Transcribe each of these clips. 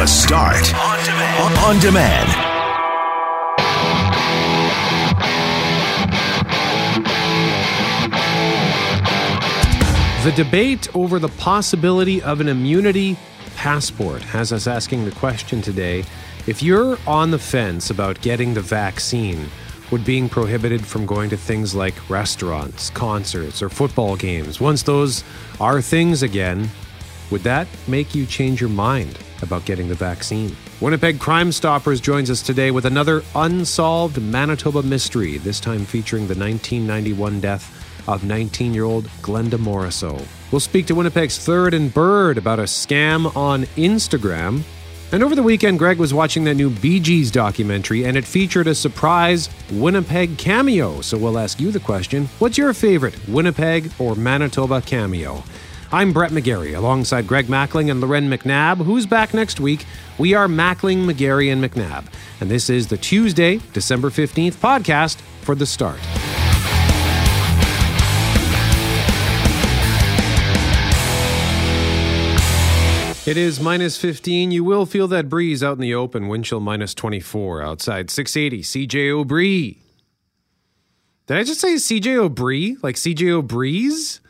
The Start on demand. On demand. The debate over the possibility of an immunity passport has us asking the question today if you're on the fence about getting the vaccine, would being prohibited from going to things like restaurants, concerts, or football games, once those are things again, would that make you change your mind about getting the vaccine? Winnipeg Crime Stoppers joins us today with another unsolved Manitoba mystery, this time featuring the 1991 death of 19 year old Glenda Morisseau. We'll speak to Winnipeg's Third and Bird about a scam on Instagram. And over the weekend, Greg was watching that new Bee Gees documentary, and it featured a surprise Winnipeg cameo. So we'll ask you the question what's your favorite Winnipeg or Manitoba cameo? I'm Brett McGarry, alongside Greg Mackling and Loren McNabb, who's back next week. We are Mackling, McGarry, and McNabb. And this is the Tuesday, December 15th podcast for The Start. It is minus 15. You will feel that breeze out in the open. Wind chill minus 24 outside. 680 CJ O'Bree. Did I just say CJ O'Bree? Like CJ O'Breeze?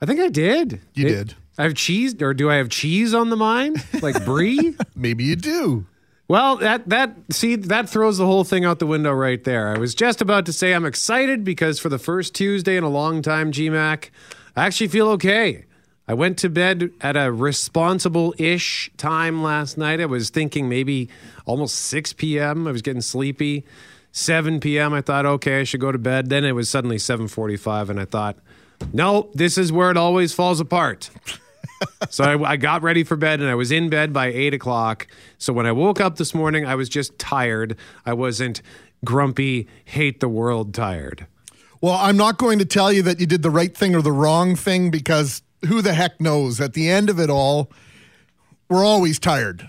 I think I did. You It- did. I have cheese, or do I have cheese on the mind? Like Brie? Maybe you do. Well, that that see that throws the whole thing out the window right there. I was just about to say I'm excited because for the first Tuesday in a long time, GMAC, I actually feel okay. I went to bed at a responsible-ish time last night. I was thinking maybe almost 6 p.m. I was getting sleepy. 7 p.m. I thought, okay, I should go to bed. Then it was suddenly 7:45, and I thought, no, this is where it always falls apart. So I, I got ready for bed and I was in bed by eight o'clock. So when I woke up this morning, I was just tired. I wasn't grumpy, hate the world tired. Well, I'm not going to tell you that you did the right thing or the wrong thing because who the heck knows? At the end of it all, we're always tired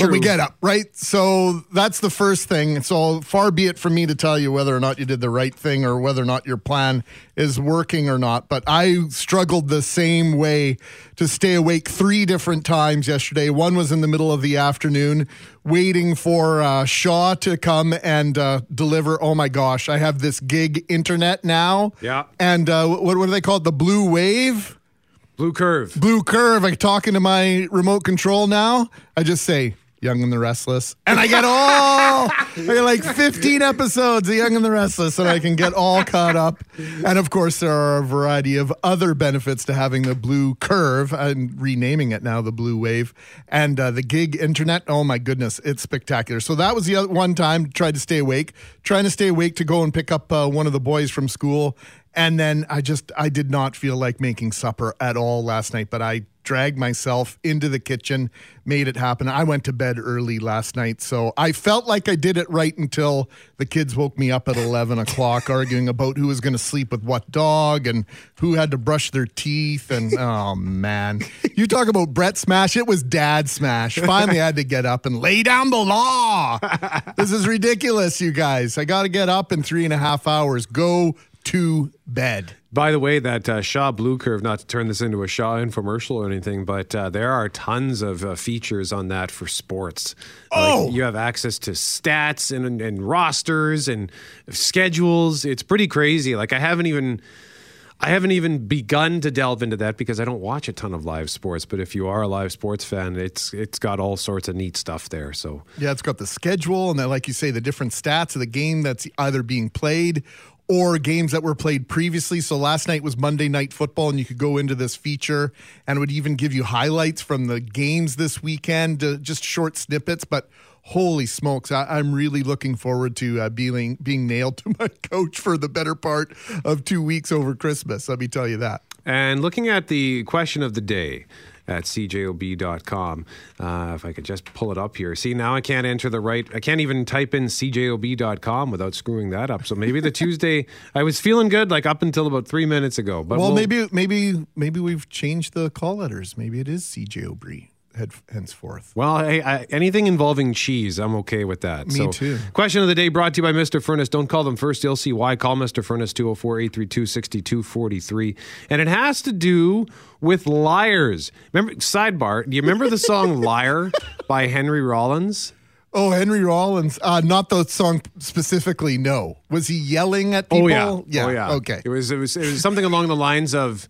when we get up, right? So that's the first thing. So far be it from me to tell you whether or not you did the right thing or whether or not your plan is working or not. But I struggled the same way to stay awake three different times yesterday. One was in the middle of the afternoon, waiting for uh, Shaw to come and uh, deliver. Oh my gosh, I have this gig internet now. Yeah. And uh, what, what do they call it? The blue wave? Blue curve. blue curve. I'm talking to my remote control now. I just say Young and the Restless, and I get all I get like 15 episodes of Young and the Restless, and I can get all caught up. And of course, there are a variety of other benefits to having the blue curve. I'm renaming it now the blue wave, and uh, the gig internet. Oh my goodness, it's spectacular. So that was the one time tried to stay awake, trying to stay awake to go and pick up uh, one of the boys from school. And then I just I did not feel like making supper at all last night, but I dragged myself into the kitchen, made it happen. I went to bed early last night, so I felt like I did it right until the kids woke me up at eleven o'clock, arguing about who was going to sleep with what dog and who had to brush their teeth. And oh man, you talk about Brett smash. It was Dad smash. Finally, I had to get up and lay down the law. This is ridiculous, you guys. I got to get up in three and a half hours. Go to bed. By the way, that uh, Shaw Blue Curve, not to turn this into a Shaw infomercial or anything, but uh, there are tons of uh, features on that for sports. Oh! Like, you have access to stats and, and rosters and schedules. It's pretty crazy. Like I haven't even. I haven't even begun to delve into that because I don't watch a ton of live sports. But if you are a live sports fan, it's it's got all sorts of neat stuff there. So Yeah, it's got the schedule and then, like you say, the different stats of the game that's either being played or games that were played previously. So last night was Monday Night Football, and you could go into this feature and would even give you highlights from the games this weekend, uh, just short snippets. But holy smokes, I, I'm really looking forward to uh, being being nailed to my couch for the better part of two weeks over Christmas. Let me tell you that. And looking at the question of the day at cjob.com, uh, if I could just pull it up here. See, now I can't enter the right, I can't even type in cjob.com without screwing that up. So maybe the Tuesday, I was feeling good like up until about three minutes ago. But Well, we'll- maybe maybe maybe we've changed the call letters. Maybe it is CJ O'Bree. head, henceforth. Well, hey, I, anything involving cheese, I'm okay with that. Me so, too. Question of the day brought to you by Mr. Furnace. Don't call them first. You'll see why. Call Mr. Furnace 204 832 6243. And it has to do with liars. Remember, sidebar, do you remember the song Liar by Henry Rollins? Oh, Henry Rollins. Uh, not the song specifically. No. Was he yelling at people? Oh yeah, oh yeah. Okay. It was it was it was something along the lines of.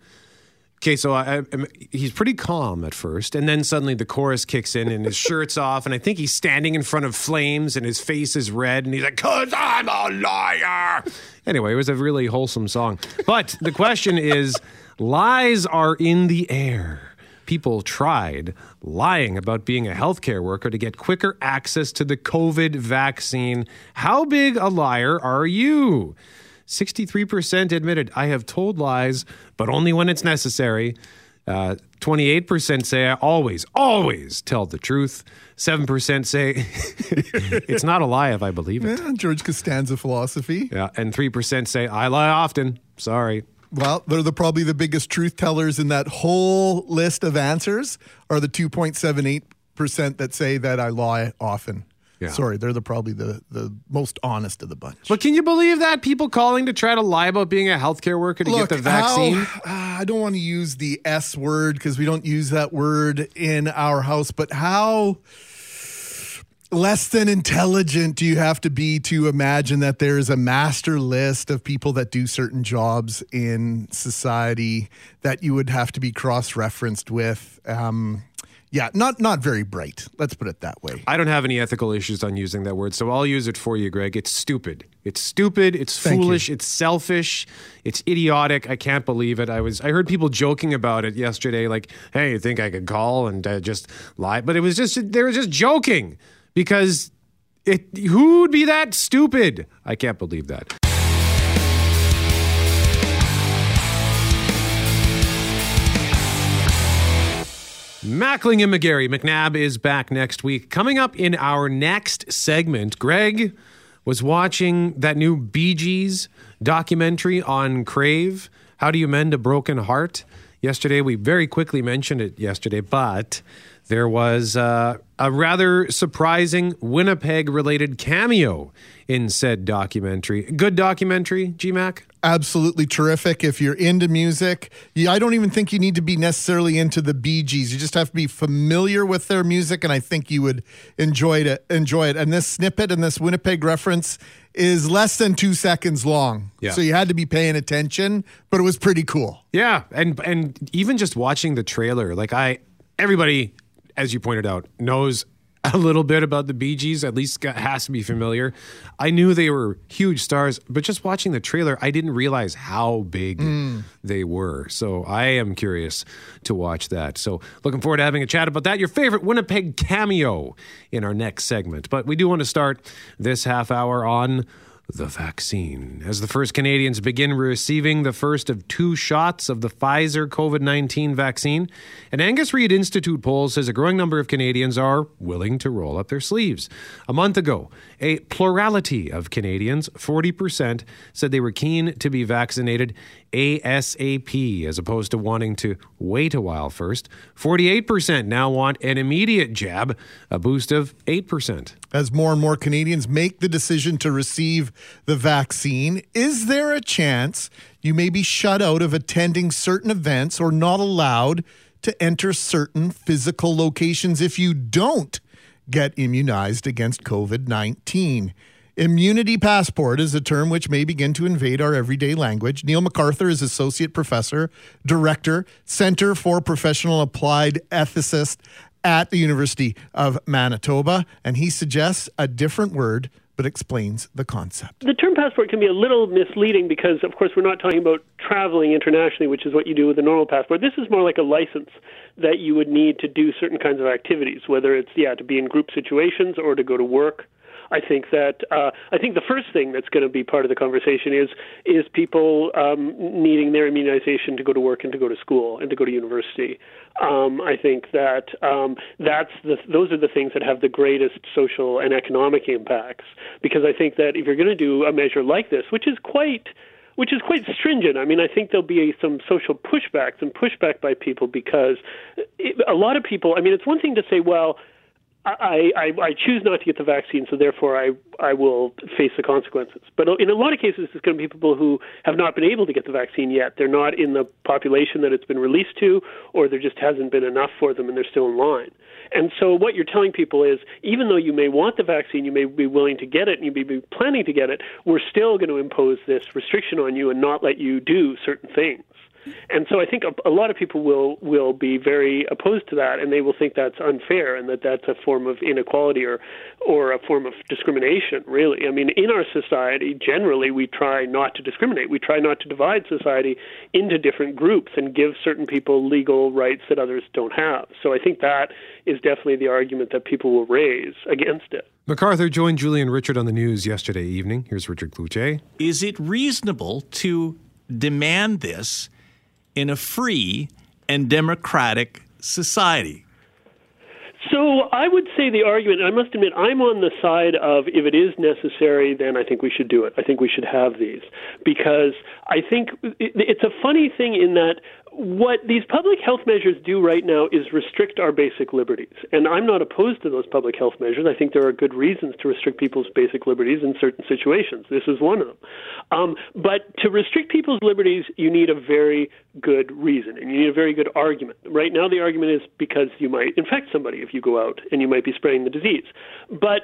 Okay, so I, I, he's pretty calm at first, and then suddenly the chorus kicks in, and his shirt's off, and I think he's standing in front of flames, and his face is red, and he's like, "Cause I'm a liar." Anyway, it was a really wholesome song. But the question is, lies are in the air. People tried lying about being a healthcare worker to get quicker access to the COVID vaccine. How big a liar are you? 63% admitted, I have told lies, but only when it's necessary. Uh, 28% say I always, always tell the truth. 7% say it's not a lie if I believe it. Yeah, George Costanza philosophy. Yeah, and 3% say I lie often. Sorry. Well, they're the, probably the biggest truth tellers in that whole list of answers are the 2.78% that say that I lie often. Yeah. Sorry, they're the probably the, the most honest of the bunch. But can you believe that? People calling to try to lie about being a healthcare worker to Look, get the vaccine? how- uh, I don't want to use the S word because we don't use that word in our house, but how less than intelligent do you have to be to imagine that there is a master list of people that do certain jobs in society that you would have to be cross referenced with? Um, yeah, not not very bright. Let's put it that way. I don't have any ethical issues on using that word, so I'll use it for you, Greg. It's stupid. It's stupid. It's Thank you. foolish. It's selfish. It's idiotic. I can't believe it. I was. I heard people joking about it yesterday. Like, hey, you think I could call and uh, just lie? But it was just they were just joking because it. Who would be that stupid? I can't believe that. Mackling and McGarry. McNabb is back next week. Coming up in our next segment, Greg was watching that new Bee Gees documentary on Crave. How do you mend a broken heart? Yesterday, we very quickly mentioned it yesterday, but there was uh, a rather surprising Winnipeg related cameo in said documentary. Good documentary, GMAC? absolutely terrific. If you're into music, I don't even think you need to be necessarily into the Bee Gees. You just have to be familiar with their music, and I think you would enjoy it. Enjoy it. And this snippet and this Winnipeg reference is less than two seconds long, Yeah. so you had to be paying attention. But it was pretty cool. Yeah, and and even just watching the trailer, like I, everybody, as you pointed out, knows a little bit about the Bee Gees. At least got, has to be familiar. I knew they were huge stars, but just watching the trailer, I didn't realize how big hmm. they were. So I am curious to watch that. So looking forward to having a chat about that. Your favorite Winnipeg cameo in our next segment. But we do want to start this half hour on the vaccine. As the first Canadians begin receiving the first of two shots of the Pfizer COVID 19 vaccine, an Angus Reid Institute poll says a growing number of Canadians are willing to roll up their sleeves. A month ago, a plurality of Canadians, 40%, said they were keen to be vaccinated ASAP as opposed to wanting to wait a while first. 48% now want an immediate jab, a boost of 8%. As more and more Canadians make the decision to receive the vaccine, is there a chance you may be shut out of attending certain events or not allowed to enter certain physical locations if you don't get immunized against COVID 19? Immunity passport is a term which may begin to invade our everyday language. Neil McArthur is associate professor, director, Center for Professional Applied Ethicist at the University of Manitoba, and he suggests a different word but explains the concept. The term passport can be a little misleading because, of course, we're not talking about traveling internationally, which is what you do with a normal passport. This is more like a license that you would need to do certain kinds of activities, whether it's yeah to be in group situations or to go to work. I think that uh, I think the first thing that's going to be part of the conversation is is people um, needing their immunization to go to work and to go to school and to go to university. Um, I think that um, that's the those are the things that have the greatest social and economic impacts because I think that if you're going to do a measure like this, which is quite which is quite stringent. I mean, I think there'll be some social pushback, some pushback by people because a lot of people. I mean, it's one thing to say, well I, I, I choose not to get the vaccine, so therefore I, I will face the consequences. But in a lot of cases, it's going to be people who have not been able to get the vaccine yet. They're not in the population that it's been released to, or there just hasn't been enough for them and they're still in line. And so what you're telling people is, even though you may want the vaccine, you may be willing to get it, and you may be planning to get it, we're still going to impose this restriction on you and not let you do certain things. And so I think a, a, lot of people will will be very opposed to that, and they will think that's unfair and that that's a form of inequality or or a form of discrimination. Really, I mean, in our society, generally, we try not to discriminate. We try not to divide society into different groups and give certain people legal rights that others don't have. So I think that is definitely the argument that people will raise against it. McArthur joined Julian Richard on the news yesterday evening. Here's Richard Cloutier. Is it reasonable to demand this? In a free and democratic society? So I would say the argument, I must admit, I'm on the side of if it is necessary, then I think we should do it. I think we should have these. Because I think it's a funny thing in that what these public health measures do right now is restrict our basic liberties. And I'm not opposed to those public health measures. I think there are good reasons to restrict people's basic liberties in certain situations. This is one of them. Um, but to restrict people's liberties, you need a very good reason and you need a very good argument. Right now, the argument is because you might infect somebody if you go out and you might be spreading the disease. But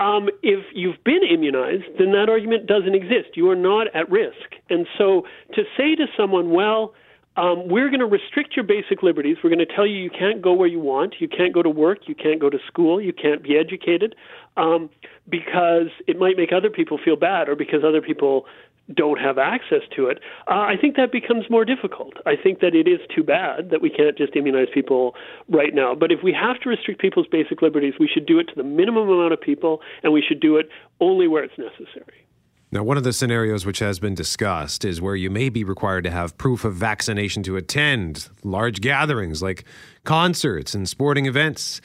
um, if you've been immunized, then that argument doesn't exist. You are not at risk. And so to say to someone, well, um, we're going to restrict your basic liberties. We're going to tell you you can't go where you want, you can't go to work, you can't go to school, you can't be educated, um, because it might make other people feel bad or because other people don't have access to it. Uh, I think that becomes more difficult. I think that it is too bad that we can't just immunize people right now. But if we have to restrict people's basic liberties, we should do it to the minimum amount of people, and we should do it only where it's necessary. Now, one of the scenarios which has been discussed is where you may be required to have proof of vaccination to attend large gatherings like concerts and sporting events.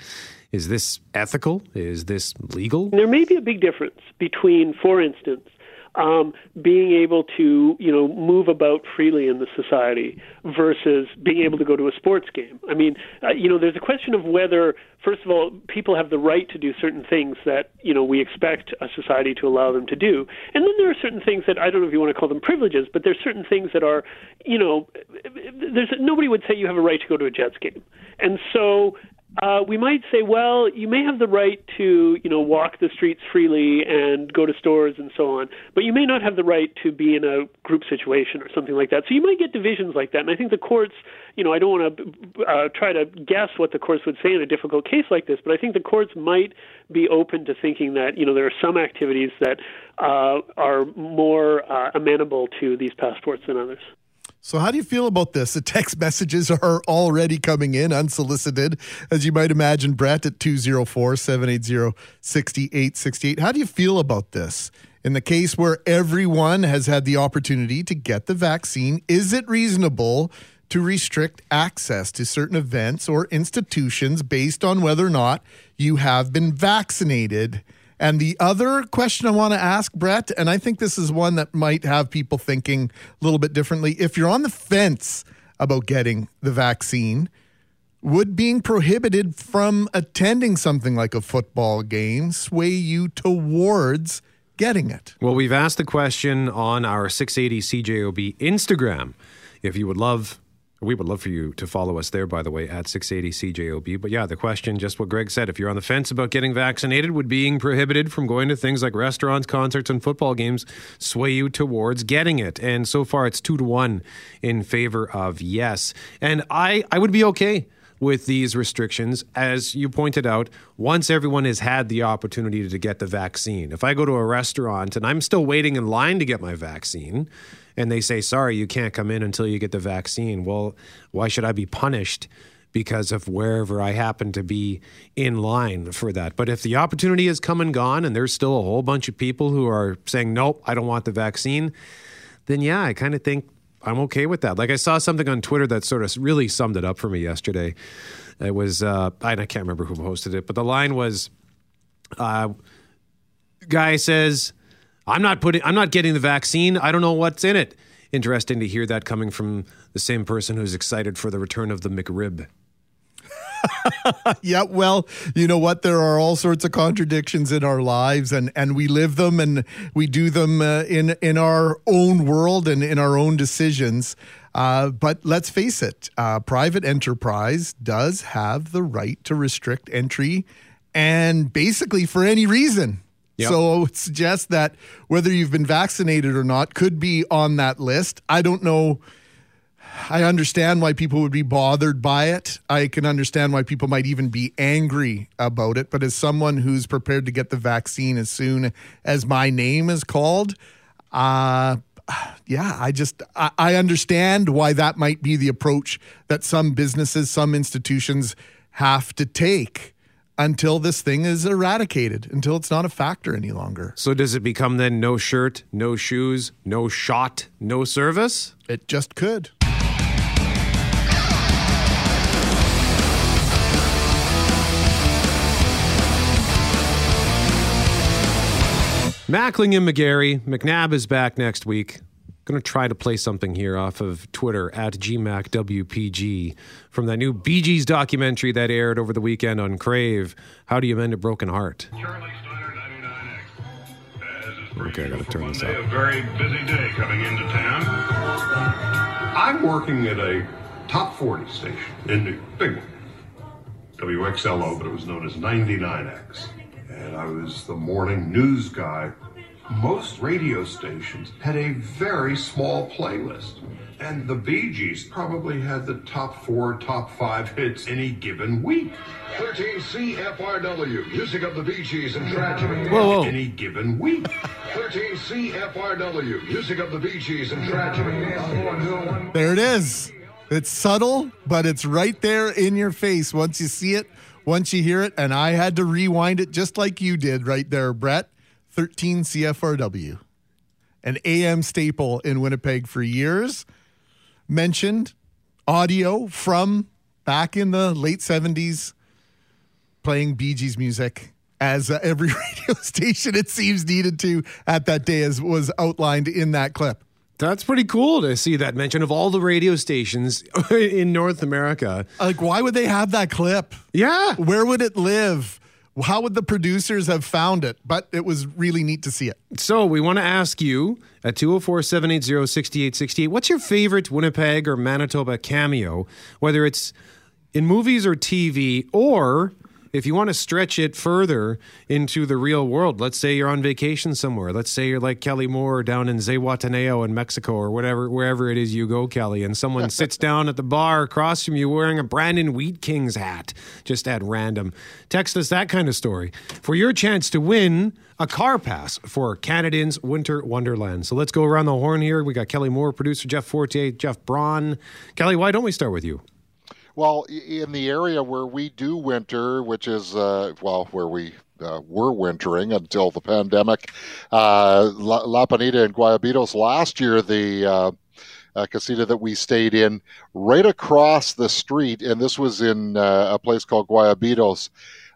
Is this ethical? Is this legal? There may be a big difference between, for instance, um, being able to you know move about freely in the society versus being able to go to a sports game. I mean, uh, you know, there's a question of whether, first of all, people have the right to do certain things that you know we expect a society to allow them to do, and then there are certain things that I don't know if you want to call them privileges, but there's certain things that are, you know, there's nobody would say you have a right to go to a Jets game, and so uh, we might say, well, you may have the right to, you know, walk the streets freely and go to stores and so on, but you may not have the right to be in a group situation or something like that. So you might get divisions like that. And I think the courts, you know, I don't want to uh, try to guess what the courts would say in a difficult case like this, but I think the courts might be open to thinking that, you know, there are some activities that uh, are more uh, amenable to these passports than others. So, how do you feel about this? The text messages are already coming in unsolicited, as you might imagine, Brett at 204 780 6868. How do you feel about this? In the case where everyone has had the opportunity to get the vaccine, is it reasonable to restrict access to certain events or institutions based on whether or not you have been vaccinated? And the other question I want to ask, Brett, and I think this is one that might have people thinking a little bit differently. If you're on the fence about getting the vaccine, would being prohibited from attending something like a football game sway you towards getting it? Well, we've asked the question on our 680 CJOB Instagram. If you would love we would love for you to follow us there, by the way, at 680 CJOB. But yeah, the question, just what Greg said, if you're on the fence about getting vaccinated, would being prohibited from going to things like restaurants, concerts, and football games sway you towards getting it? And so far, it's two to one in favor of yes. And I, I would be okay with these restrictions, as you pointed out, once everyone has had the opportunity to get the vaccine. If I go to a restaurant and I'm still waiting in line to get my vaccine, and they say, sorry, you can't come in until you get the vaccine. Well, why should I be punished? Because of wherever I happen to be in line for that. But if the opportunity has come and gone and there's still a whole bunch of people who are saying, nope, I don't want the vaccine, then yeah, I kind of think I'm okay with that. Like I saw something on Twitter that sort of really summed it up for me yesterday. It was, uh, I can't remember who posted it, but the line was, uh, guy says, I'm not putting I'm not getting the vaccine. I don't know what's in it. interesting to hear that coming from the same person who's excited for the return of the McRib. Yeah, well, you know what? There are all sorts of contradictions in our lives, and and we live them, and we do them uh, in in our own world and in our own decisions. Uh, but let's face it, uh, private enterprise does have the right to restrict entry, and basically for any reason. Yep. So I would suggest that whether you've been vaccinated or not could be on that list. I don't know. I understand why people would be bothered by it. I can understand why people might even be angry about it. But as someone who's prepared to get the vaccine as soon as my name is called, uh, yeah, I just I, I understand why that might be the approach that some businesses, some institutions have to take until this thing is eradicated, until it's not a factor any longer. So does it become then no shirt, no shoes, no shot, no service? It just could. Mackling and McGarry. McNabb is back next week. Going to try to play something here off of Twitter at GMACWPG from that new Bee Gees documentary that aired over the weekend on Crave. How do you mend a broken heart? Charlie Steiner 99X. As is Okay, I gotta turn this up. A very busy day coming into town. I'm working at a top 40 station in New York, big one. WXLO, but it was known as 99X. And I was the morning news guy. Most radio stations had a very small playlist. And the Bee Gees probably had the top four, top five hits any given week. 13 CFRW, music of the Bee Gees and tragedy. Whoa, whoa. Any given week. 13 CFRW, music of the Bee Gees and tragedy. There it is. It's subtle, but it's right there in your face once you see it, once you hear it. And I had to rewind it just like you did right there, Brett. 13 CFRW, an AM staple in Winnipeg for years. Mentioned audio from back in the late 70s, playing Bee Gees music as uh, every radio station it seems needed to at that day, as was outlined in that clip. That's pretty cool to see that mention of all the radio stations in North America. Like, why would they have that clip? Yeah. Where would it live? How would the producers have found it? But it was really neat to see it. So we want to ask you at 204-780-6868, what's your favorite Winnipeg or Manitoba cameo, whether it's in movies or TV, or if you want to stretch it further into the real world, let's say you're on vacation somewhere. Let's say you're like Kelly Moore down in Zihuatanejo in Mexico or whatever, wherever it is you go, Kelly, and someone sits down at the bar across from you wearing a Brandon Wheat Kings hat, just at random. Text us that kind of story for your chance to win a car pass for Canad Inns Winter Wonderland. So let's go around the horn here. We got Kelly Moore, producer Jeff Fortier, Jeff Braun. Kelly, why don't we start with you? Well, in the area where we do winter, which is, uh, well, where we uh, were wintering until the pandemic, uh, La, Peñita and Guayabitos last year, the uh, uh, casita that we stayed in right across the street, and this was in uh, a place called Guayabitos.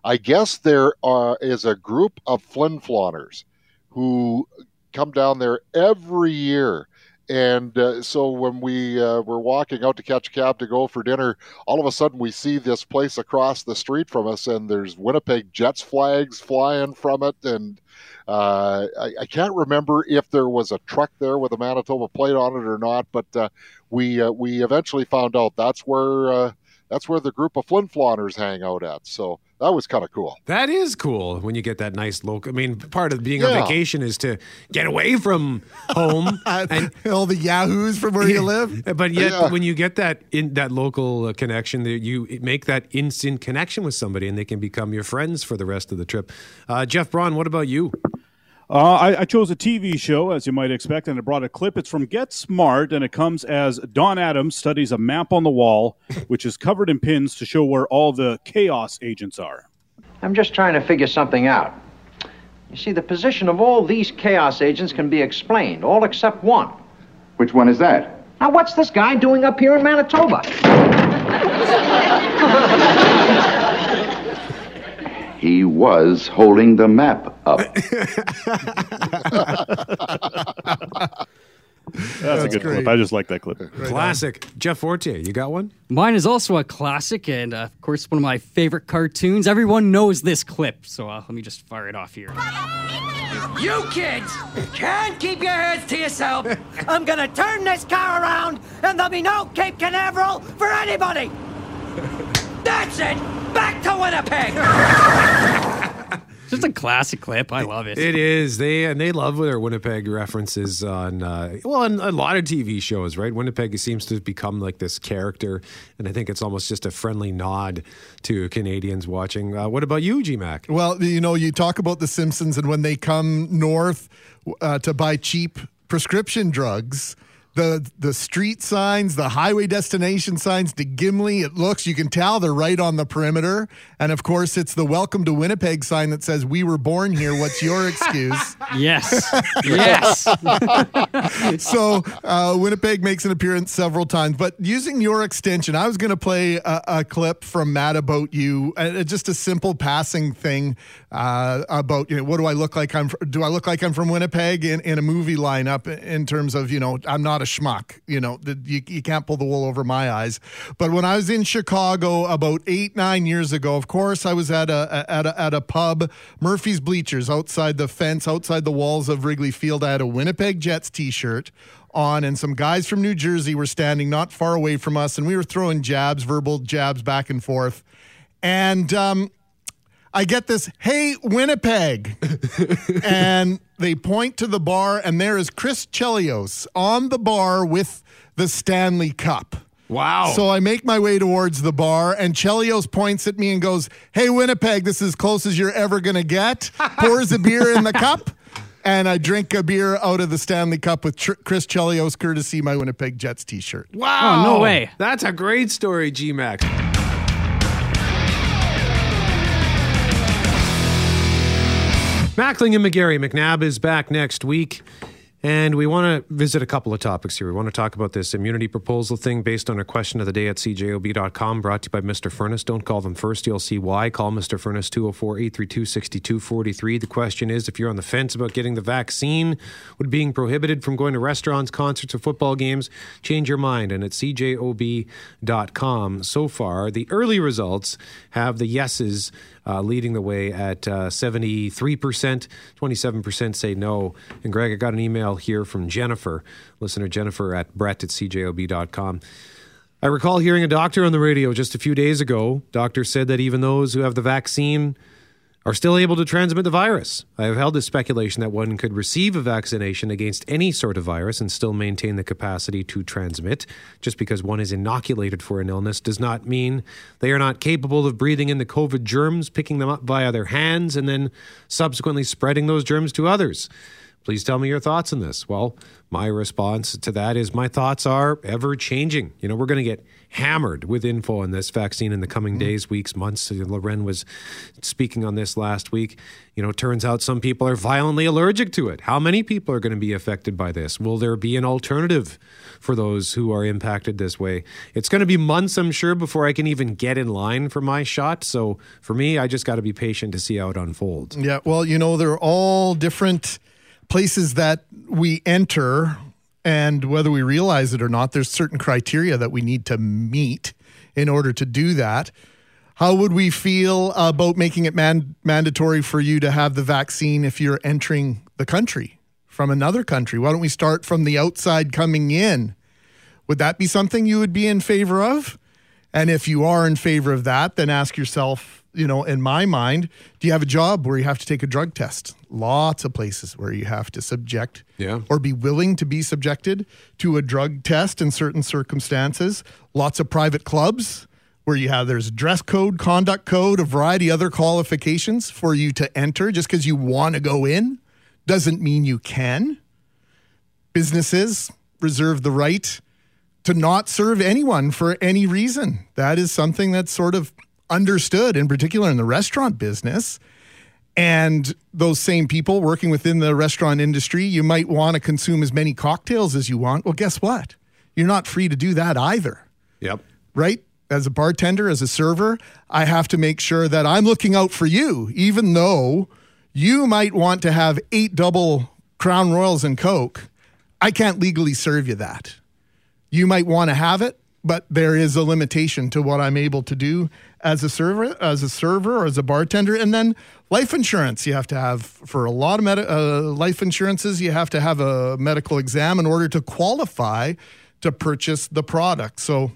I guess there are, is a group of Flin Flonners who come down there every year. And uh, so when we uh, were walking out to catch a cab to go for dinner, all of a sudden we see this place across the street from us, and there's Winnipeg Jets flags flying from it. And uh, I, I can't remember if there was a truck there with a Manitoba plate on it or not, but uh, we uh, we eventually found out that's where uh, that's where the group of Flin Flonners hang out at. So that was kind of cool. That is cool when you get that nice local. I mean, part of being on vacation is to get away from home. and All the yahoos from where you live. But yet, Yeah. when you get that in that local uh, connection, that you make that instant connection with somebody, and they can become your friends for the rest of the trip. Uh, Jeff Braun, what about you? Uh, I, I chose a TV show, as you might expect, and I brought a clip. It's from Get Smart, and it comes as Don Adams studies a map on the wall, which is covered in pins to show where all the KAOS agents are. I'm just trying to figure something out. You see, the position of all these KAOS agents can be explained, all except one. Which one is that? Now, what's this guy doing up here in Manitoba? He was holding the map up. That's, a good great. clip. I just like that clip. Classic. Jeff Fortier, you got one? Mine is also a classic, and uh, of course, one of my favorite cartoons. Everyone knows this clip, so uh, let me just fire it off here. You kids can't keep your heads to yourself. I'm gonna turn this car around, and there'll be no Cape Canaveral for anybody. That's it. Back to Winnipeg. Just a classic clip. I love it. It is. They and they love their Winnipeg references on uh, well, on a lot of TV shows, right? Winnipeg seems to become like this character, and I think it's almost just a friendly nod to Canadians watching. Uh, what about you, G Mac? Well, you know, you talk about the Simpsons, and when they come north uh, to buy cheap prescription drugs, the the street signs, the highway destination signs to Gimli, it looks you can tell they're right on the perimeter. And of course, it's the "Welcome to Winnipeg" sign that says "We were born here. What's your excuse?" Yes. yes. so uh, Winnipeg makes an appearance several times. But using your extension, I was going to play a, a clip from Mad About You, uh, just a simple passing thing uh, about you know what do I look like? I'm do I look like I'm from Winnipeg in, in a movie lineup in terms of you know I'm not a schmuck. You know you, you can't pull the wool over my eyes. But when I was in Chicago about eight nine years ago, of course I was at a at a, at a pub, Murphy's Bleachers, outside the fence, outside the walls of Wrigley Field. I had a Winnipeg Jets T-shirt on, and some guys from New Jersey were standing not far away from us, and we were throwing jabs, verbal jabs back and forth, and. um I get this, hey, Winnipeg. and they point to the bar, and there is Chris Chelios on the bar with the Stanley Cup. Wow. So I make my way towards the bar, and Chelios points at me and goes, Hey, Winnipeg, this is as close as you're ever going to get. Pours a beer in the cup, and I drink a beer out of the Stanley Cup with Tr- Chris Chelios, courtesy my Winnipeg Jets t shirt. Wow. Oh, no way. That's a great story, G Mac. Mackling and McGarry. McNabb is back next week. And we want to visit a couple of topics here. We want to talk about this immunity proposal thing based on a question of the day at cjob.com, brought to you by Mr. Furnace. Don't call them first, you'll see why. Call Mr. Furnace 204 832 6243. The question is if you're on the fence about getting the vaccine, would being prohibited from going to restaurants, concerts, or football games change your mind? And at cjob.com, so far, the early results have the yeses uh, leading the way at uh, 73%. 27% say no. And Greg, I got an email here from Jennifer, listener Jennifer at brett at cjob.com. I recall hearing a doctor on the radio just a few days ago. Doctor said that even those who have the vaccine are still able to transmit the virus. I have held the speculation that one could receive a vaccination against any sort of virus and still maintain the capacity to transmit. Just because one is inoculated for an illness does not mean they are not capable of breathing in the COVID germs, picking them up via their hands, and then subsequently spreading those germs to others. Please tell me your thoughts on this. Well, my response to that is my thoughts are ever changing. You know, we're going to get hammered with info on this vaccine in the coming mm-hmm. days, weeks, months. Loren was speaking on this last week. You know, it turns out some people are violently allergic to it. How many people are going to be affected by this? Will there be an alternative for those who are impacted this way? It's going to be months, I'm sure, before I can even get in line for my shot. So for me, I just got to be patient to see how it unfolds. Yeah, well, you know, they're all different places that we enter, and whether we realize it or not, there's certain criteria that we need to meet in order to do that. How would we feel about making it man- mandatory for you to have the vaccine if you're entering the country from another country? Why don't we start from the outside coming in? Would that be something you would be in favor of? And if you are in favor of that, then ask yourself, you know, in my mind, do you have a job where you have to take a drug test? Lots of places where you have to subject Yeah. or be willing to be subjected to a drug test in certain circumstances. Lots of private clubs where you have there's dress code, conduct code, a variety of other qualifications for you to enter. Just because you want to go in doesn't mean you can. Businesses reserve the right to not serve anyone for any reason. That is something that's sort of understood, in particular in the restaurant business. And those same people working within the restaurant industry, you might want to consume as many cocktails as you want. Well, guess what? You're not free to do that either, Yep. right? As a bartender, as a server, I have to make sure that I'm looking out for you, even though you might want to have eight double Crown Royals and Coke. I can't legally serve you that. You might want to have it, but there is a limitation to what I'm able to do as a server, as a server, or as a bartender. And then life insurance, you have to have for a lot of med- uh, life insurances, you have to have a medical exam in order to qualify to purchase the product. So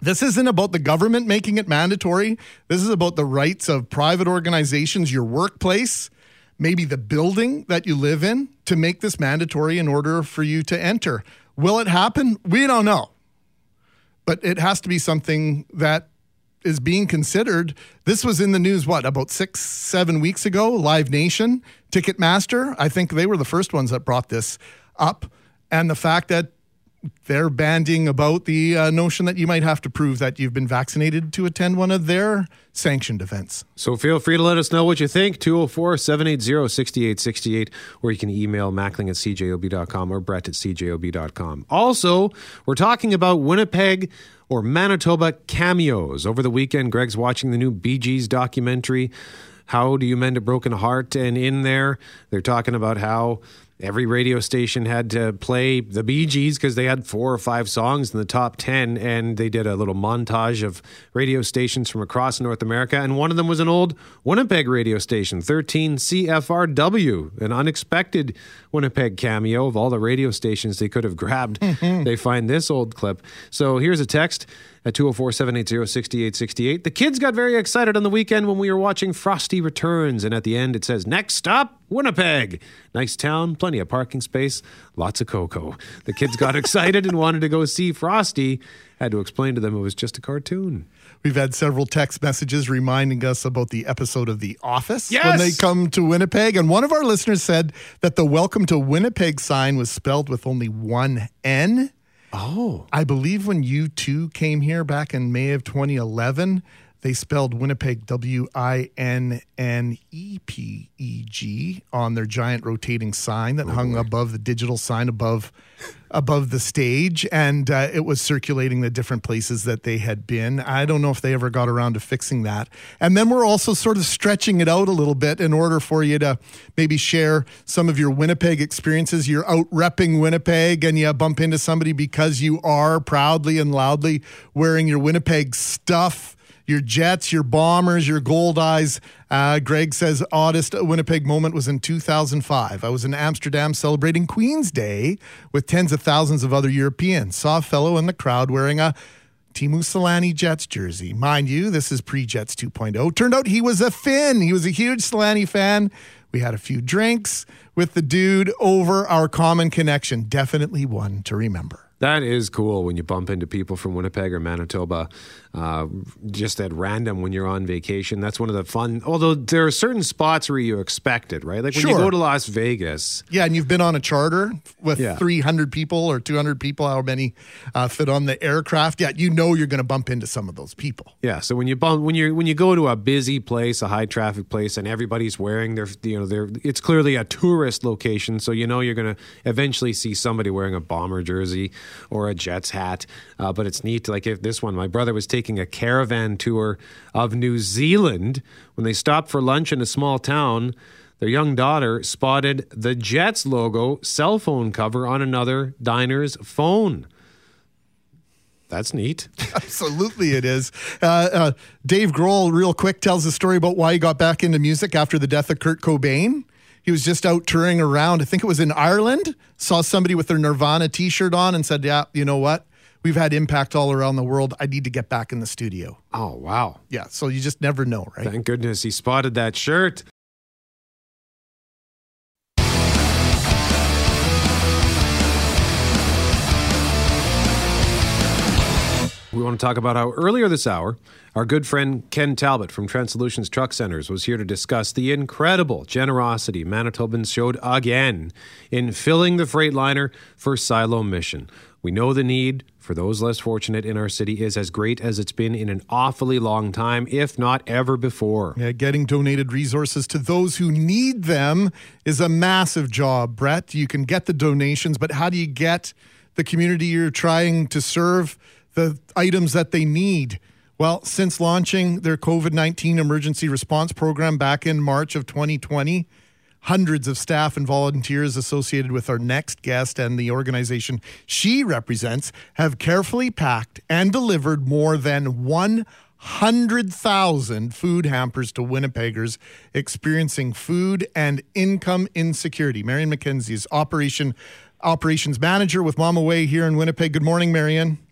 this isn't about the government making it mandatory. This is about the rights of private organizations, your workplace, maybe the building that you live in to make this mandatory in order for you to enter. Will it happen? We don't know. But it has to be something that is being considered. This was in the news, what, about six, seven weeks ago? Live Nation, Ticketmaster, I think they were the first ones that brought this up. And the fact that they're banding about the uh, notion that you might have to prove that you've been vaccinated to attend one of their sanctioned events. So feel free to let us know what you think. 204 780 6868, or you can email mackling at cjob.com or brett at cjob.com. Also, we're talking about Winnipeg or Manitoba cameos. Over the weekend, Greg's watching the new Bee Gees documentary. How do you mend a broken heart? And in there, they're talking about how every radio station had to play the Bee Gees because they had four or five songs in the top 10. And they did a little montage of radio stations from across North America. And one of them was an old Winnipeg radio station, 13 CFRW, an unexpected Winnipeg cameo of all the radio stations they could have grabbed. Mm-hmm. they find this old clip. So here's a text at 204 780 6868. The kids got very excited on the weekend when we were watching Frosty Returns. And at the end, it says, Next stop, Winnipeg. Nice town, plenty of parking space, lots of cocoa. The kids got excited and wanted to go see Frosty. Had to explain to them it was just a cartoon. We've had several text messages reminding us about the episode of The Office when they come to Winnipeg. And one of our listeners said that the Welcome to Winnipeg sign was spelled with only one N. Oh. I believe when U2 came here back in May of 2011, they spelled Winnipeg W I N N E P E G on their giant rotating sign that oh, hung above the digital sign above above the stage and uh, it was circulating the different places that they had been. I don't know if they ever got around to fixing that. And then we're also sort of stretching it out a little bit in order for you to maybe share some of your Winnipeg experiences. You're out repping Winnipeg and you bump into somebody because you are proudly and loudly wearing your Winnipeg stuff your Jets, your Bombers, your Goldeyes. Uh, Greg says, oddest Winnipeg moment was in 2005. I was in Amsterdam celebrating Queen's Day with tens of thousands of other Europeans. Saw a fellow in the crowd wearing a Teemu Selanne Jets jersey. Mind you, this is pre Jets 2.0. Turned out he was a Finn. He was a huge Solani fan. We had a few drinks with the dude over our common connection. Definitely one to remember. That is cool when you bump into people from Winnipeg or Manitoba uh, just at random when you're on vacation. That's one of the fun, although there are certain spots where you expect it, right? Like when you go to Las Vegas. Yeah, and you've been on a charter with Yeah. 300 people or 200 people, how many uh, fit on the aircraft. Yeah, you know you're going to bump into some of those people. Yeah, so when you bump, when you when you go to a busy place, a high traffic place, and everybody's wearing their you know their it's clearly a tourist location, so you know you're going to eventually see somebody wearing a bomber jersey or a Jets hat. Uh, but it's neat, like if this one, my brother was taking a caravan tour of New Zealand when they stopped for lunch in a small town. Their young daughter spotted the Jets logo cell phone cover on another diner's phone. That's neat. Absolutely, it is. Uh, uh, Dave Grohl, real quick, tells a story about why he got back into music after the death of Kurt Cobain. He was just out touring around. I think it was in Ireland. Saw somebody with their Nirvana T-shirt on and said, "Yeah, you know what? We've had impact all around the world. I need to get back in the studio." Oh wow! Yeah, so you just never know, right? Thank goodness he spotted that shirt. We want to talk about how earlier this hour, our good friend Ken Talbot from Trend Solutions Truck Centers was here to discuss the incredible generosity Manitobans showed again in filling the Freightliner for Siloam Mission. We know the need for those less fortunate in our city is as great as it's been in an awfully long time, if not ever before. Yeah, getting donated resources to those who need them is a massive job, Brett. You can get the donations, but how do you get the community you're trying to serve the items that they need? Well, since launching their COVID 19 emergency response program back in March of 2020, Hundreds of staff and volunteers associated with our next guest and the organization she represents have carefully packed and delivered more than 100,000 food hampers to Winnipeggers experiencing food and income insecurity. Marion McKenzie is operation operations manager with Ma Mawi here in Winnipeg. Good morning, Marion.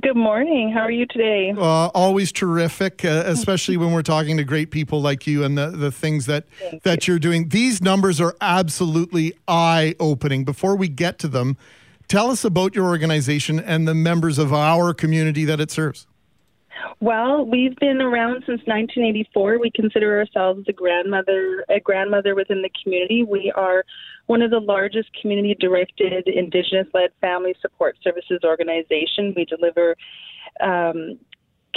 Good morning. How are you today? Uh, always terrific, uh, especially when we're talking to great people like you and the, the things that that you're doing. These numbers are absolutely eye opening. Before we get to them, tell us about your organization and the members of our community that it serves. Well, we've been around since 1984. We consider ourselves a grandmother, a grandmother within the community. We are one of the largest community-directed, Indigenous-led family support services organization. We deliver um,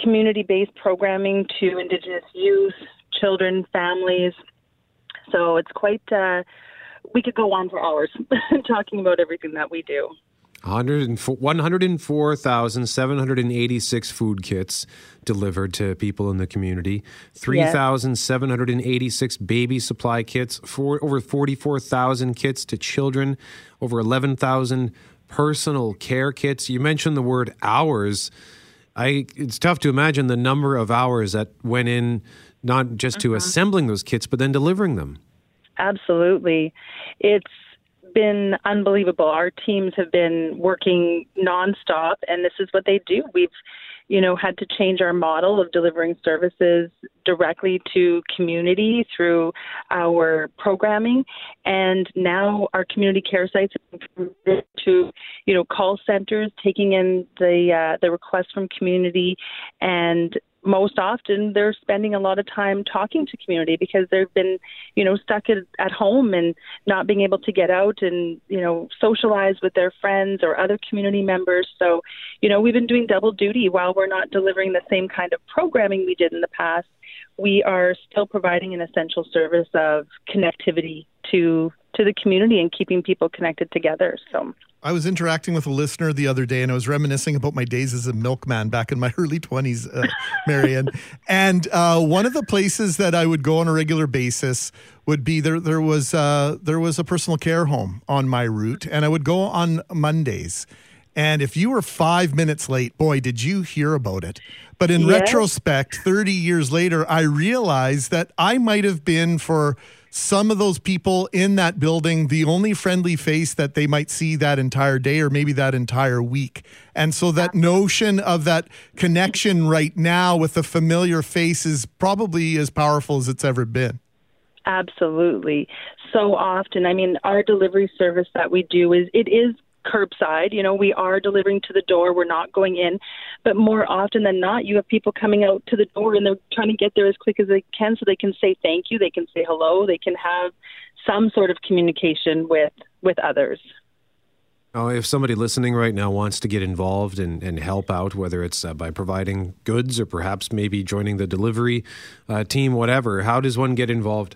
community-based programming to Indigenous youth, children, families. So it's quite. Uh, we could go on for hours talking about everything that we do. 104,786 food kits delivered to people in the community, 3,786 baby supply kits, for over 44,000 kits to children, over 11,000 personal care kits. You mentioned the word hours. I it's tough to imagine the number of hours that went in not just to mm-hmm. assembling those kits but then delivering them. Absolutely. It's been unbelievable. Our teams have been working nonstop, and this is what they do. We've, you know, had to change our model of delivering services directly to community through our programming, and now our community care sites to, you know, call centers, taking in the uh, the requests from community and most often they're spending a lot of time talking to community because they've been, you know, stuck at, at home and not being able to get out and, you know, socialize with their friends or other community members. So, you know, we've been doing double duty while we're not delivering the same kind of programming we did in the past. We are still providing an essential service of connectivity to to the community and keeping people connected together. So I was interacting with a listener the other day and I was reminiscing about my days as a milkman back in my early 20s, uh, Marion. and uh, one of the places that I would go on a regular basis would be there there was uh, there was a personal care home on my route and I would go on Mondays. And if you were 5 minutes late, boy, did you hear about it. But in Yes. retrospect, 30 years later, I realized that I might have been for some of those people in that building the only friendly face that they might see that entire day or maybe that entire week. And so that notion of that connection right now with a familiar face is probably as powerful as it's ever been. Absolutely. So often, I mean, our delivery service that we do is it is curbside. You know, we are delivering to the door. We're not going in, but more often than not, you have people coming out to the door and they're trying to get there as quick as they can so they can say thank you, they can say hello, they can have some sort of communication with with others. Oh, if somebody listening right now wants to get involved and, and help out, whether it's uh, by providing goods or perhaps maybe joining the delivery uh, team, whatever, how does one get involved?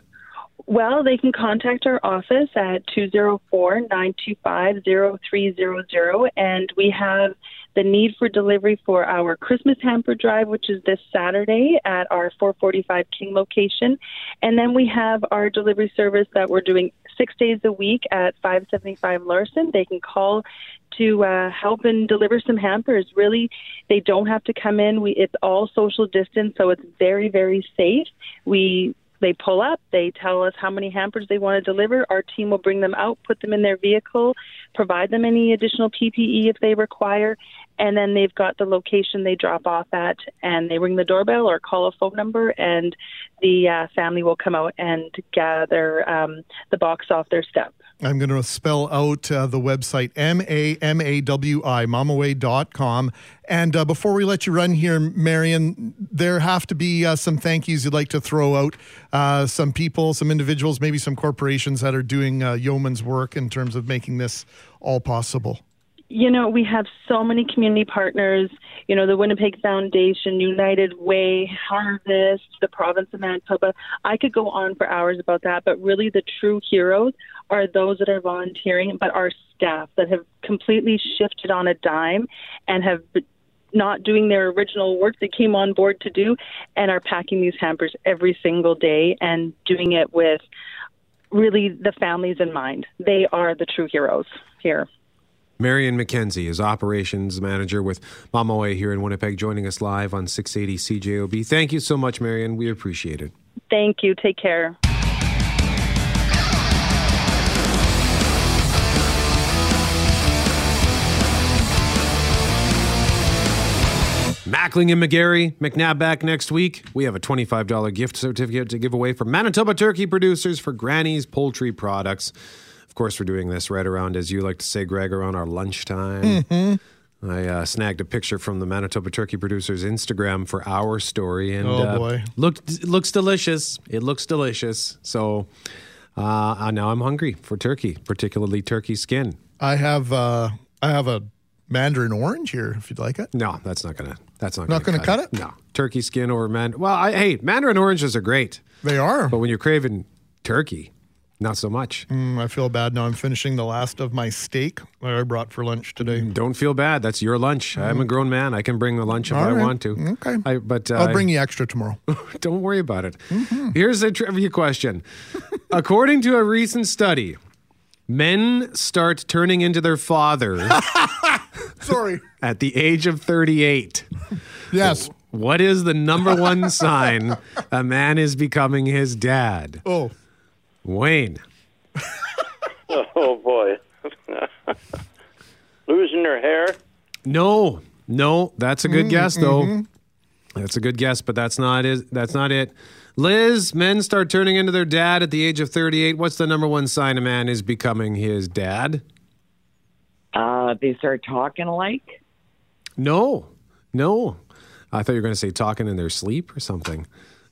Well, they can contact our office at 204 925 0300, and we have the need for delivery for our Christmas hamper drive, which is this Saturday at our 445 King location. And then we have our delivery service that we're doing six days a week at 575 Larson. They can call to uh, help and deliver some hampers. Really, they don't have to come in. We it's all social distance, so it's very very safe. We they pull up, they tell us how many hampers they want to deliver. Our team will bring them out, put them in their vehicle, provide them any additional PPE if they require, and then they've got the location they drop off at, and they ring the doorbell or call a phone number, and the uh, family will come out and gather um, the box off their step. I'm going to spell out uh, the website M A M A W I, mamawi.com. And uh, before we let you run here, Marion, there have to be uh, some thank yous you'd like to throw out. Uh, some people, some individuals, maybe some corporations that are doing uh, yeoman's work in terms of making this all possible. you know, we have so many community partners, you know, the Winnipeg Foundation, United Way, Harvest, the province of Manitoba. I could go on for hours about that, but really the true heroes are those that are volunteering, but our staff that have completely shifted on a dime and have not doing their original work they came on board to do and are packing these hampers every single day and doing it with really the families in mind. They are the true heroes here. Marion McKenzie is operations manager with Ma Mawi here in Winnipeg, joining us live on 680 CJOB. Thank you so much, Marion. We appreciate it. Thank you. Take care. Mackling and McGarry, McNabb back next week. We have a $25 gift certificate to give away from Manitoba Turkey Producers for Granny's Poultry Products. Of course, we're doing this right around, as you like to say, Greg, around our lunchtime. Mm-hmm. I uh, snagged a picture from the Manitoba Turkey Producers Instagram for our story, and Oh, uh, boy. looked looks delicious. It looks delicious. So uh, uh, now I'm hungry for turkey, particularly turkey skin. I have uh, I have a mandarin orange here if you'd like it. No, that's not gonna. That's not. Not gonna, gonna cut it? No, turkey skin over man. Well, I, hey, mandarin oranges are great. They are. But when you're craving turkey, not so much. Mm, I feel bad now. I'm finishing the last of my steak that I brought for lunch today. Don't feel bad. That's your lunch. I'm a grown man. I can bring the lunch if All I right. want to. Okay. I, but uh, I'll bring you extra tomorrow. Don't worry about it. Here's a trivia question. According to a recent study, men start turning into their father Sorry. at the age of 38. Yes. What is the number one sign a man is becoming his dad? Oh. Wayne. Oh boy. Losing their hair. No, no, that's a good Mm, guess though. mhm. That's a good guess, but that's not it. That's not it. Liz, men start turning into their dad at the age of 38. What's the number one sign a man is becoming his dad? Uh, they start talking alike. No, no. I thought you were going to say talking in their sleep or something.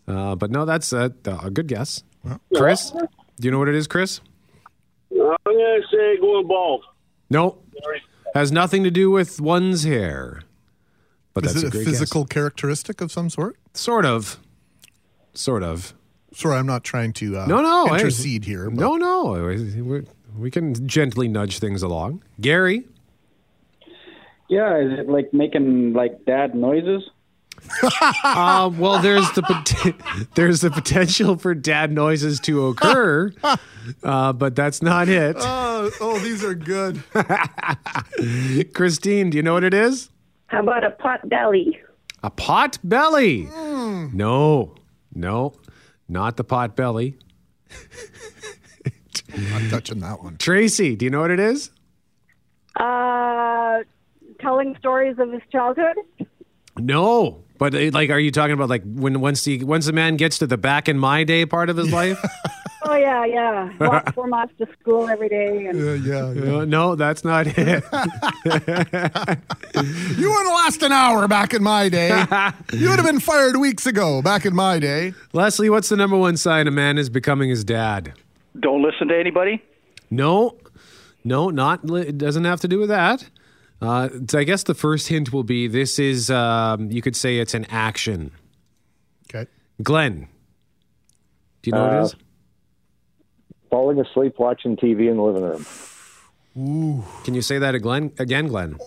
Uh, but no, that's a, a good guess. Chris, do you know what it is, Chris? I'm gonna say going bald. No, has nothing to do with one's hair. But Is that's it a a great physical characteristic of some sort? Sort of. Sort of. Sorry, I'm not trying to uh, No, no. hey. intercede here. But No, no. We, we can gently nudge things along. Gary, Yeah, is it like making like dad noises? uh, well, there's the pot- there's the potential for dad noises to occur, uh, but that's not it. Oh, oh, these are good. Christine, do you know what it is? How about a pot belly? A pot belly. Hmm. No, no, not the pot belly. I'm touching that one. Tracy, do you know what it is? Uh, telling stories of his childhood. No, but uh, like, are you talking about like when once the once the man gets to the back in my day part of his life? Oh yeah, yeah. Walk four miles to school every day, and yeah, Uh, no, that's not it. You wouldn't last an hour back in my day. you would have been fired weeks ago back in my day. Leslie, what's the number one sign a man is becoming his dad? Don't listen to anybody. No, no, not. It doesn't have to do with that. Uh, I guess the first hint will be this is. Um, you could say it's an action. Okay. Glenn, do you know what it Uh. Falling asleep watching TV in the living room. Ooh. Can you say that again, again, Glenn?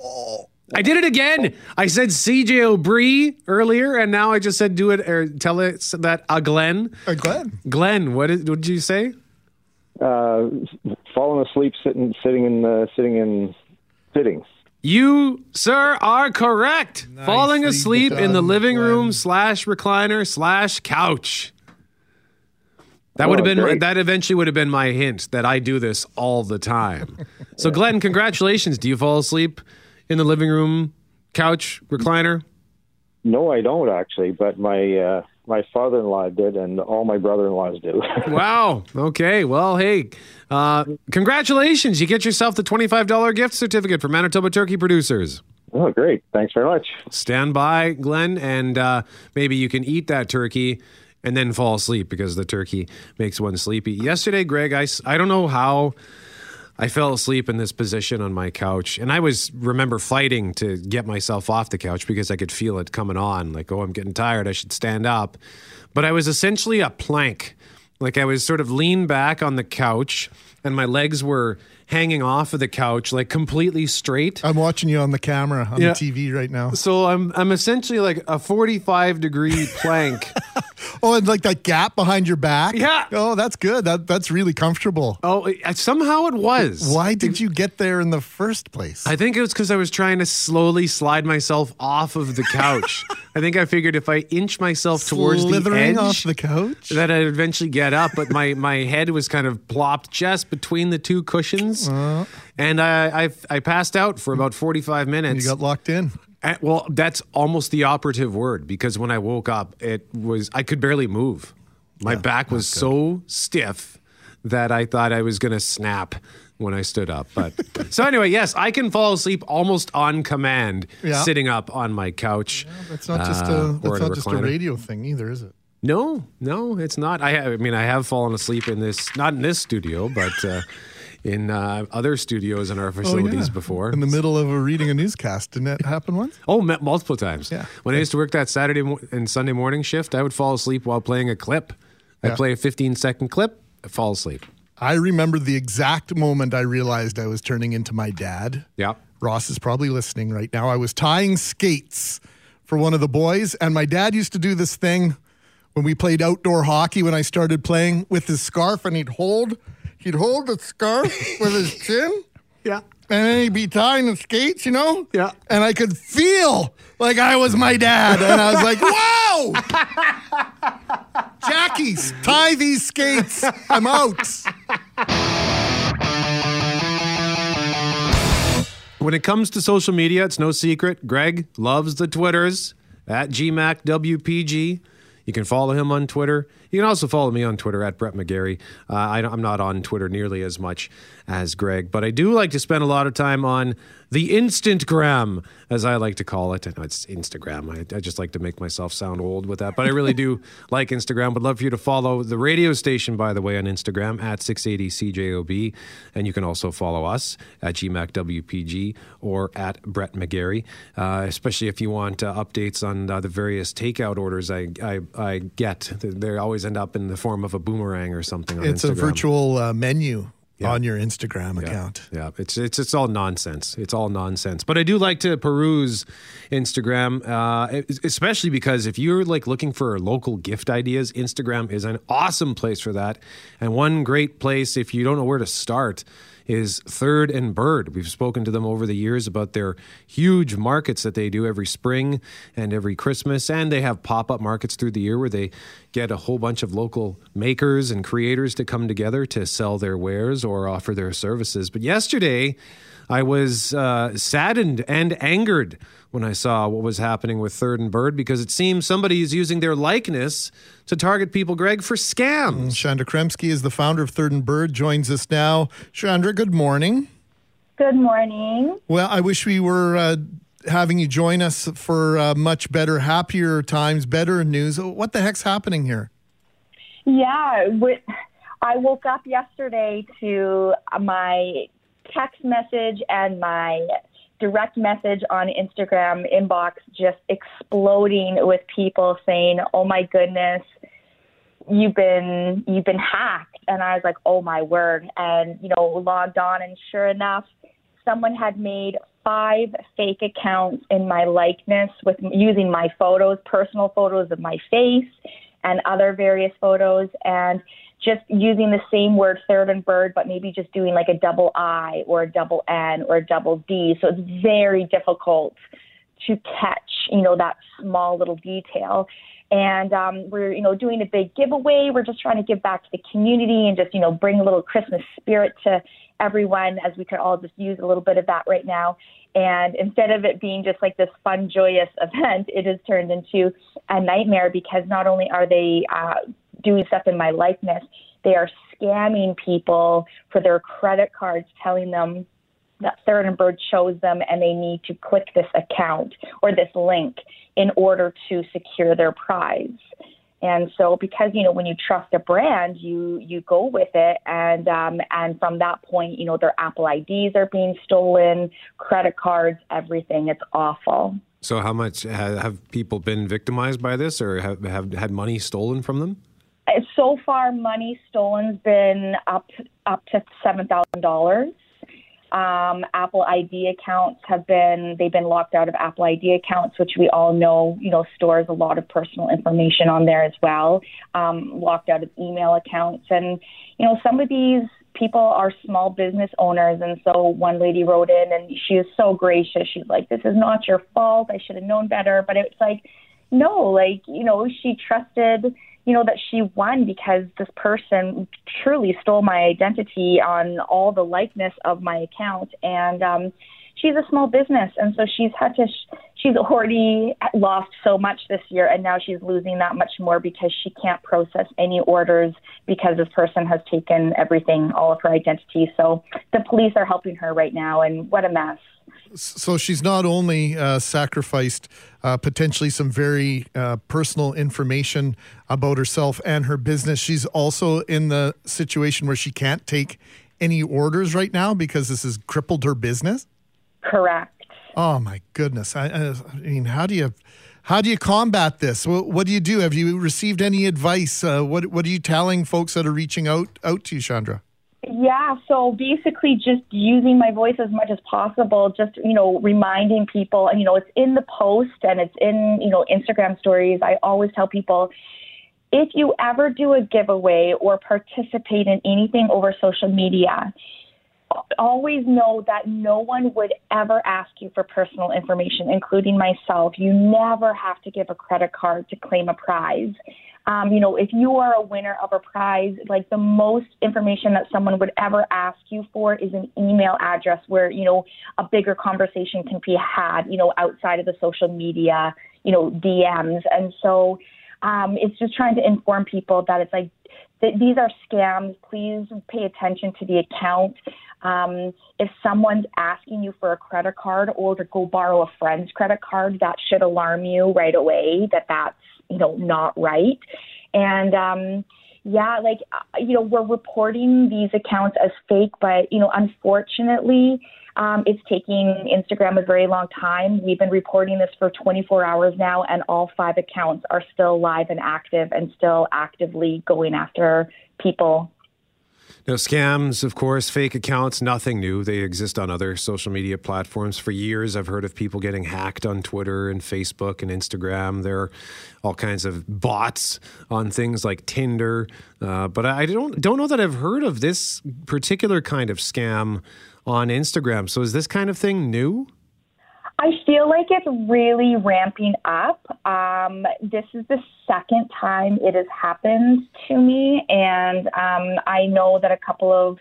I did it again. I said CJ O'Brien earlier, and now I just said do it or tell it that a Glenn. A Glenn. Glenn, what did, what did you say? Uh, falling asleep sitting sitting in uh, sitting in sitting. You, sir, are correct. Falling asleep in the done, living room slash recliner slash couch. That would have Oh, been great. that eventually would have been my hint that I do this all the time. So Glenn, congratulations. Do you fall asleep in the living room couch recliner? No, I don't actually, but my uh, my father-in-law did, and all my brother-in-laws do. Wow. Okay. Well, hey, uh, congratulations. You get yourself the $25 gift certificate for Manitoba Turkey Producers. oh, great! Thanks very much. Stand by, Glenn, and uh, maybe you can eat that turkey and then fall asleep because the turkey makes one sleepy. Yesterday, Greg, I I don't know how I fell asleep in this position on my couch. And I was, remember, fighting to get myself off the couch because I could feel it coming on. Like, oh, I'm getting tired. I should stand up. But I was essentially a plank. Like, I was sort of leaned back on the couch and my legs were hanging off of the couch, like completely straight. I'm watching you on the camera on Yeah. the TV right now. So I'm I'm essentially like a 45 degree plank Oh, and like that gap behind your back. Yeah. Oh, that's good. That that's really comfortable. Oh, it- somehow it was. Why did you get there in the first place? I think it was because I was trying to slowly slide myself off of the couch. I think I figured if I inch myself towards the edge, off the couch. that I'd eventually get up. But my, my head was kind of plopped just between the two cushions, Uh. and I, I I passed out for about forty five minutes. You got locked in. Uh, well, that's almost the operative word because when I woke up, it was I could barely move. My back was so stiff that I thought I was going to snap when I stood up. But so anyway, yes, I can fall asleep almost on command, Yeah. sitting up on my couch. That's not just uh, a or that's not just a radio thing either, is it? No, no, it's not. I, I mean, I have fallen asleep in this, not in this studio, but uh, in uh, other studios in our facilities yeah. before. In the middle of a reading a newscast, didn't that happen once? Oh, multiple times. Yeah. When I used to work that Saturday mo- and Sunday morning shift, I would fall asleep while playing a clip. I Yeah. play a 15 second clip, I fall asleep. I remember the exact moment I realized I was turning into my dad. Yeah. Ross is probably listening right now. I was tying skates for one of the boys, and my dad used to do this thing when we played outdoor hockey when I started playing with his scarf, and he'd hold he'd hold the scarf with his chin. Yeah. And then he'd be tying the skates, you know? Yeah. And I could feel like I was my dad. And I was like, whoa! Jackies, tie these skates. I'm out. When it comes to social media, it's no secret. Greg loves the Twitters at GMACWPG. You can follow him on Twitter. You can also follow me on Twitter at Brett McGarry. Uh, I, am not on Twitter nearly as much as Greg, but I do like to spend a lot of time on the Instantgram, as I like to call it. I know it's Instagram. I, I just like to make myself sound old with that, but I really do like Instagram. Would love for you to follow the radio station, by the way, on Instagram at 680CJOB. And you can also follow us at GMACWPG or at Brett McGarry, uh, especially if you want uh, updates on uh, the various takeout orders I, I, I get. They always end up in the form of a boomerang or something on It's a virtual uh, menu Yeah. on your Instagram account. Yeah, it's it's it's all nonsense. It's all nonsense. But I do like to peruse Instagram, uh, especially because if you're like looking for local gift ideas, Instagram is an awesome place for that. And one great place if you don't know where to start is Third and Bird. We've spoken to them over the years about their huge markets that they do every spring and every Christmas, and they have pop up markets through the year where they get a whole bunch of local makers and creators to come together to sell their wares or offer their services. But yesterday, I was uh, saddened and angered when I saw what was happening with Third and Bird because it seems somebody is using their likeness to target people, Greg, for scams. Chandra Kremsky is the founder of Third and Bird, joins us now. Chandra, good morning. Good morning. Well, I wish we were uh, having you join us for uh, much better, happier times, better news. What the heck's happening here? Yeah, wi- I woke up yesterday to my text message and my direct message on Instagram inbox just exploding with people saying, "Oh my goodness, you've been you've been hacked." And I was like, "Oh my word." And you know, logged on and sure enough, someone had made five fake accounts in my likeness with using my photos, personal photos of my face and other various photos and just using the same word third and bird but maybe just doing like a double I or a double N or a double D. So it's very difficult to catch, you know, that small little detail. And um, we're, you know, doing a big giveaway. We're just trying to give back to the community and just, you know, bring a little Christmas spirit to everyone as we could all just use a little bit of that right now. And instead of it being just like this fun, joyous event, it has turned into a nightmare because not only are they uh, doing stuff in my likeness, they are scamming people for their credit cards, telling them that Third and Bird chose them and they need to click this account or this link in order to secure their prize. And so, because you know, when you trust a brand, you you go with it, and um, and from that point, you know, their Apple IDs are being stolen, credit cards, everything. It's awful. So, how much have people been victimized by this, or have, have had money stolen from them? So far, money stolen's been up up to seven thousand dollars. Um, Apple ID accounts have been they've been locked out of Apple ID accounts, which we all know you know stores a lot of personal information on there as well. Um, locked out of email accounts, and you know some of these people are small business owners, and so one lady wrote in, and she is so gracious. She's like, "This is not your fault. I should have known better," but it's like, no, like you know she trusted you know, that she won because this person truly stole my identity on all the likeness of my account. And um, she's a small business. And so she's had to, sh- she's already lost so much this year. And now she's losing that much more because she can't process any orders because this person has taken everything, all of her identity. So the police are helping her right now. And what a mess. So she's not only uh, sacrificed uh, potentially some very uh, personal information about herself and her business, she's also in the situation where she can't take any orders right now because this has crippled her business. Correct. Oh my goodness! I, I, mean, how do you how do you combat this? What, what do you do? Have you received any advice? Uh, what what are you telling folks that are reaching out out to you, Chandra? Yeah, so basically just using my voice as much as possible, just, you know, reminding people, and, you know, it's in the post and it's in, you know, Instagram stories. I always tell people if you ever do a giveaway or participate in anything over social media, always know that no one would ever ask you for personal information, including myself. You never have to give a credit card to claim a prize. Um, you know, if you are a winner of a prize, like the most information that someone would ever ask you for is an email address where, you know, a bigger conversation can be had, you know, outside of the social media, you know, DMs. And so um, it's just trying to inform people that it's like, th- these are scams. Please pay attention to the account. Um, if someone's asking you for a credit card or to go borrow a friend's credit card, that should alarm you right away that that's you know not right. And um, yeah, like uh, you know we're reporting these accounts as fake, but you know unfortunately. Um, it's taking Instagram a very long time. We've been reporting this for 24 hours now, and all five accounts are still live and active and still actively going after people now, scams, of course, fake accounts, nothing new. They exist on other social media platforms for years. I've heard of people getting hacked on Twitter and Facebook and Instagram. There are all kinds of bots on things like Tinder. Uh, but I don't don't know that I've heard of this particular kind of scam on Instagram. So is this kind of thing new? I feel like it's really ramping up. Um, this is the second time it has happened to me, and um, I know that a couple of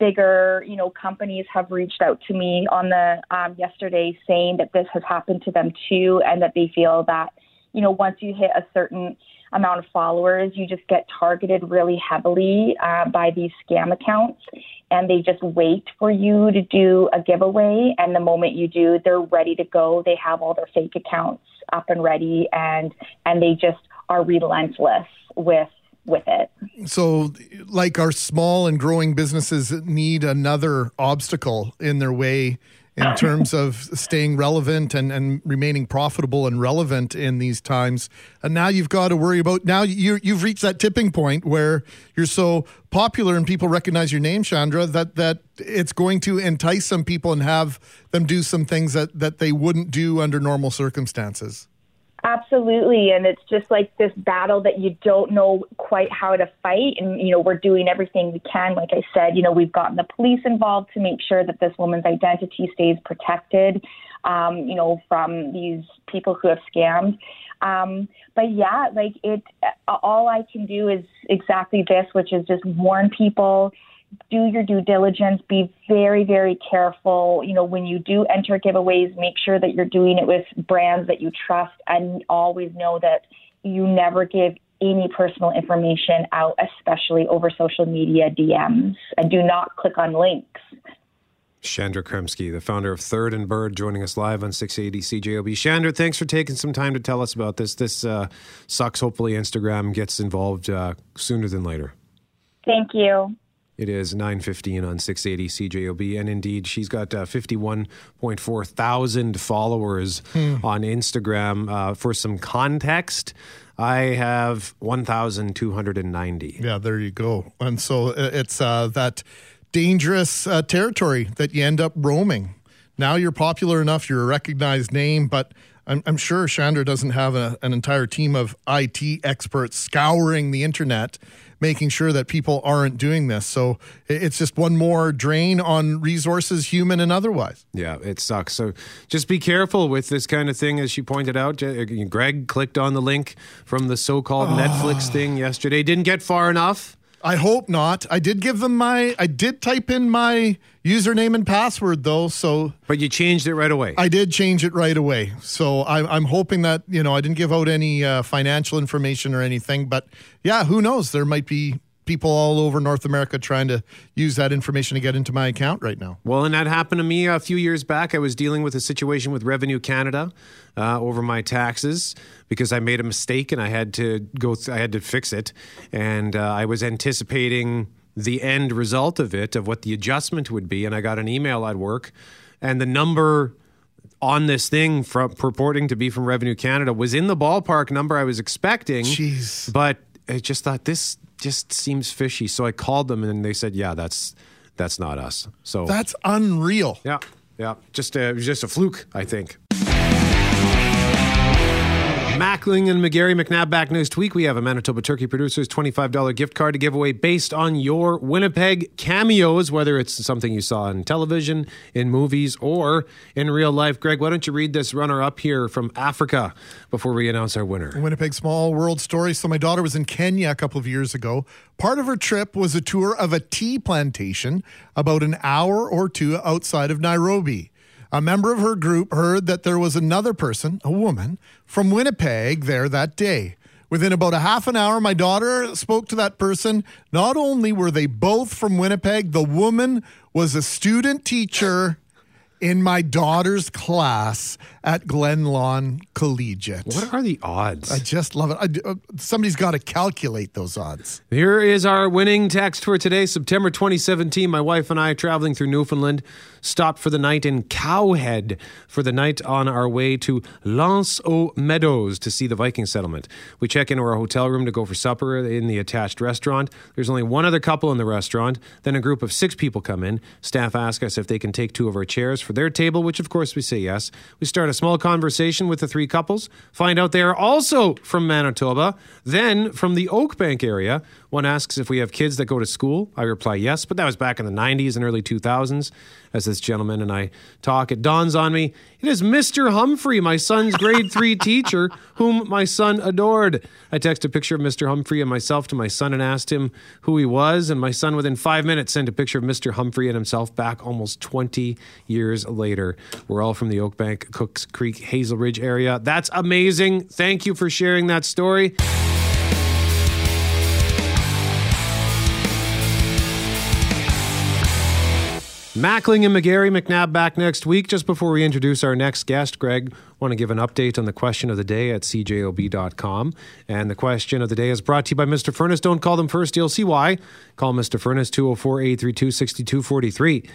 bigger, you know, companies have reached out to me on the um, yesterday saying that this has happened to them too, and that they feel that, you know, once you hit a certain amount of followers, you just get targeted really heavily uh, by these scam accounts. And they just wait for you to do a giveaway. And the moment you do, they're ready to go. They have all their fake accounts up and ready, and and they just are relentless with with it. So, like our small and growing businesses need another obstacle in their way in terms of staying relevant and, and remaining profitable and relevant in these times. And now you've got to worry about now you you've reached that tipping point where you're so popular and people recognize your name, Chandra, that that it's going to entice some people and have them do some things that, that they wouldn't do under normal circumstances. Absolutely. And it's just like this battle that you don't know quite how to fight. And, you know, we're doing everything we can. Like I said, you know, we've gotten the police involved to make sure that this woman's identity stays protected, um, you know, from these people who have scammed. Um, but yeah, like it, all I can do is exactly this, which is just warn people do your due diligence, be very, very careful. You know, when you do enter giveaways, make sure that you're doing it with brands that you trust and always know that you never give any personal information out, especially over social media DMs, and do not click on links. Chandra Kremsky, the founder of Third and Bird, joining us live on 680 CJOB. Chandra, thanks for taking some time to tell us about this. This uh, sucks. Hopefully, Instagram gets involved uh, sooner than later. Thank you. It is 915 on 680 CJOB. And indeed, she's got uh, 51.4 thousand followers Hmm. on Instagram. Uh, for some context, I have 1,290. Yeah, there you go. And so uh, it's uh, that dangerous uh, territory that you end up roaming. Now you're popular enough, you're a recognized name, but I'm, I'm sure Chandra doesn't have a, an entire team of IT experts scouring the internet, making sure that people aren't doing this. So it's just one more drain on resources, human and otherwise. Yeah, it sucks. So just be careful with this kind of thing, as she pointed out. Uh, Greg clicked on the link from the so called ah. Netflix thing yesterday. Didn't get far enough. I hope not. I did give them my, I did type in my username and password though. So, but you changed it right away. I did change it right away. So I'm, I'm hoping that, you know, I didn't give out any uh, financial information or anything, but yeah, who knows? There might be people all over North America trying to use that information to get into my account right now. Well, and that happened to me a few years back. I was dealing with a situation with Revenue Canada uh, over my taxes because I made a mistake and I had to go. Th- I had to fix it, and uh, I was anticipating the end result of it, of what the adjustment would be. And I got an email at work, and the number on this thing from purporting to be from Revenue Canada was in the ballpark number I was expecting. Jeez. But I just thought this just seems fishy. So I called them and they said, "Yeah, that's that's not us." So That's unreal. yeah, yeah, just a, just a fluke, I think. Mackling and McGarry McNabb back next week. We have a Manitoba Turkey Producers $25 gift card to give away based on your Winnipeg cameos, whether it's something you saw on television, in movies, or in real life. Greg, why don't you read this runner up here from Africa before we announce our winner? Winnipeg Small World Story. So, my daughter was in Kenya a couple of years ago. Part of her trip was a tour of a tea plantation about an hour or two outside of Nairobi. A member of her group heard that there was another person, a woman, from Winnipeg there that day. Within about a half an hour, my daughter spoke to that person. Not only were they both from Winnipeg, the woman was a student teacher in my daughter's class at Glenlawn Collegiate. What are the odds? I just love it. I, uh, somebody's got to calculate those odds. Here is our winning text for today, September 2017. My wife and I, traveling through Newfoundland, stopped for the night in Cow Head for the night on our way to L'Anse aux Meadows to see the Viking settlement. We check into our hotel room to go for supper in the attached restaurant. There's only one other couple in the restaurant. Then a group of six people come in. Staff ask us if they can take two of our chairs for their table, which of course we say yes. We start a small conversation with the three couples, find out they are also from Manitoba, then from the Oakbank area. One asks if we have kids that go to school. I reply yes, but that was back in the 90s and early 2000s. As this gentleman and I talk, it dawns on me it is Mr. Humphrey, my son's grade three teacher, whom my son adored. I text a picture of Mr. Humphrey and myself to my son and asked him who he was, and my son within five minutes sent a picture of Mr. Humphrey and himself back almost 20 years later. We're all from the Oakbank, Cooks Creek, Hazelridge area. That's amazing. Thank you for sharing that story. Mackling and McGarry McNabb back next week. Just before we introduce our next guest, Greg, want to give an update on the question of the day at cjob.com. And the question of the day is brought to you by Mr. Furnace. Don't call them first, you'll see why. Call Mr. Furnace 204 832 6243.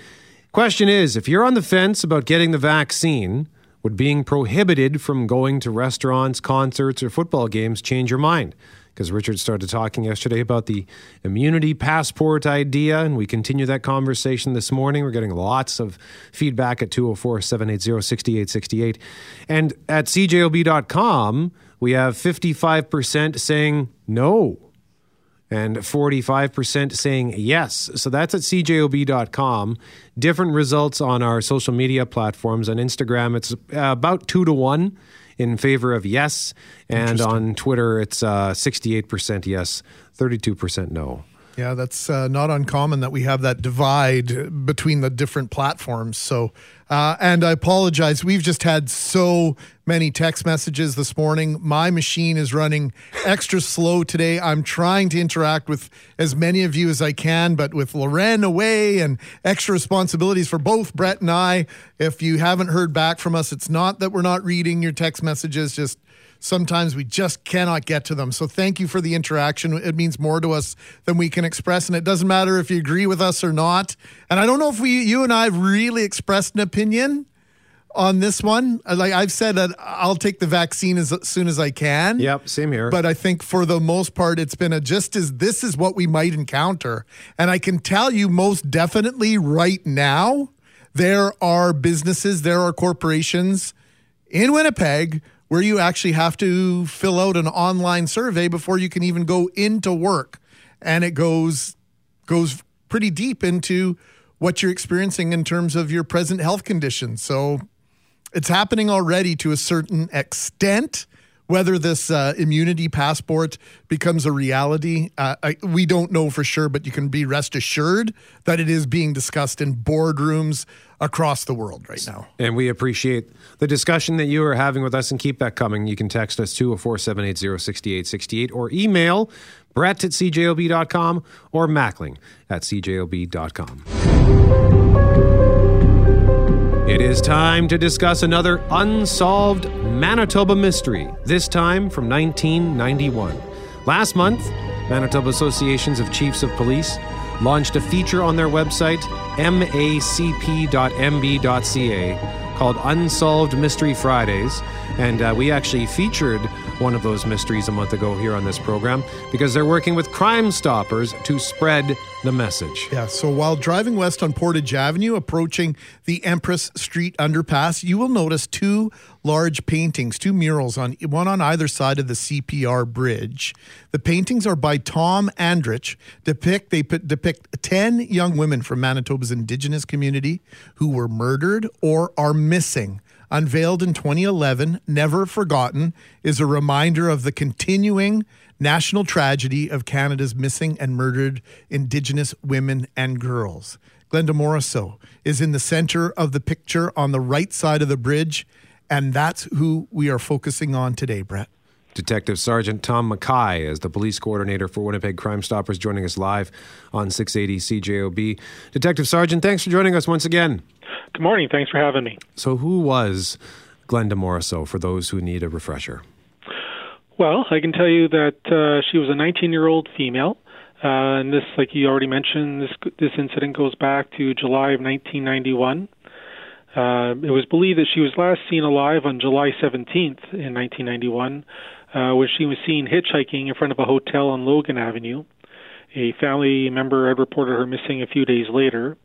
Question is if you're on the fence about getting the vaccine, would being prohibited from going to restaurants, concerts, or football games change your mind? Because Richard started talking yesterday about the immunity passport idea, and we continue that conversation this morning. We're getting lots of feedback at 204 780 6868. And at cjob.com, we have 55% saying no and 45% saying yes. So that's at cjob.com. Different results on our social media platforms. On Instagram, it's uh, about two to one in favor of yes. And on Twitter, it's uh, 68% yes, 32% no. Yeah, that's uh, not uncommon that we have that divide between the different platforms. So, uh, and I apologize. We've just had so many text messages this morning. My machine is running extra slow today. I'm trying to interact with as many of you as I can, but with Loren away and extra responsibilities for both Brett and I, if you haven't heard back from us, it's not that we're not reading your text messages, just sometimes we just cannot get to them. So thank you for the interaction. It means more to us than we can express, and it doesn't matter if you agree with us or not. And I don't know if we, you and I, have really expressed an opinion on this one. Like I've said that I'll take the vaccine as soon as I can. Yep, same here. But I think for the most part, it's been a just as this is what we might encounter. And I can tell you most definitely right now, there are businesses, there are corporations in Winnipeg where you actually have to fill out an online survey before you can even go into work. And it goes goes pretty deep into what you're experiencing in terms of your present health condition So it's happening already to a certain extent. Whether this uh, immunity passport becomes a reality, uh, I, we don't know for sure, but you can be rest assured that it is being discussed in boardrooms across the world right now. And we appreciate the discussion that you are having with us and keep that coming. You can text us 204 780 6868 or email brett at cjob.com or mackling at cjob.com. It is time to discuss another unsolved Manitoba mystery, this time from 1991. Last month, Manitoba Associations of Chiefs of Police launched a feature on their website, macp.mb.ca, called Unsolved Mystery Fridays. And uh, we actually featured one of those mysteries a month ago here on this program because they're working with Crime Stoppers to spread the message. Yeah, so while driving west on Portage Avenue, approaching the Empress Street underpass, you will notice two large paintings, two murals on one on either side of the CPR bridge. The paintings are by Tom Andrich. Depict they put, depict 10 young women from Manitoba's indigenous community who were murdered or are missing. Unveiled in 2011, Never Forgotten is a reminder of the continuing national tragedy of Canada's missing and murdered Indigenous women and girls. Glenda Morisseau is in the center of the picture on the right side of the bridge, and that's who we are focusing on today, Brett. Detective Sergeant Tom Mackay is the police coordinator for Winnipeg Crime Stoppers, joining us live on 680 CJOB. Detective Sergeant, thanks for joining us once again. Good morning. Thanks for having me. So, who was Glenda Morisseau for those who need a refresher? Well, I can tell you that uh, she was a 19-year-old female, uh, and this, like you already mentioned, this this incident goes back to July of 1991. Uh, it was believed that she was last seen alive on July 17th in 1991, uh, when she was seen hitchhiking in front of a hotel on Logan Avenue. A family member had reported her missing a few days later.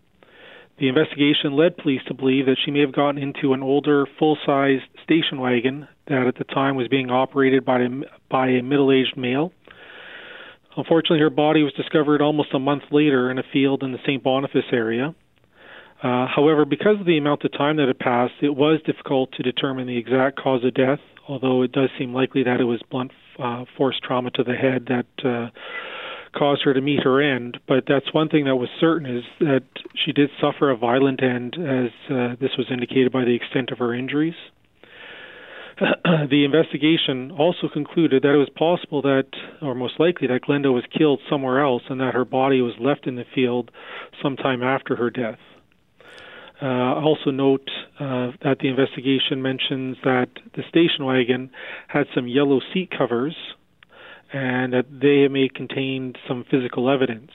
The investigation led police to believe that she may have gotten into an older, full-sized station wagon that at the time was being operated by a, by a middle-aged male. Unfortunately, her body was discovered almost a month later in a field in the St. Boniface area. Uh, however, because of the amount of time that had passed, it was difficult to determine the exact cause of death, although it does seem likely that it was blunt uh, force trauma to the head that uh, caused her to meet her end. But that's one thing that was certain is that she did suffer a violent end, as uh, this was indicated by the extent of her injuries. the investigation also concluded that it was possible that, or most likely, that Glenda was killed somewhere else and that her body was left in the field sometime after her death. Uh, also note uh, that the investigation mentions that the station wagon had some yellow seat covers and that they may contain some physical evidence.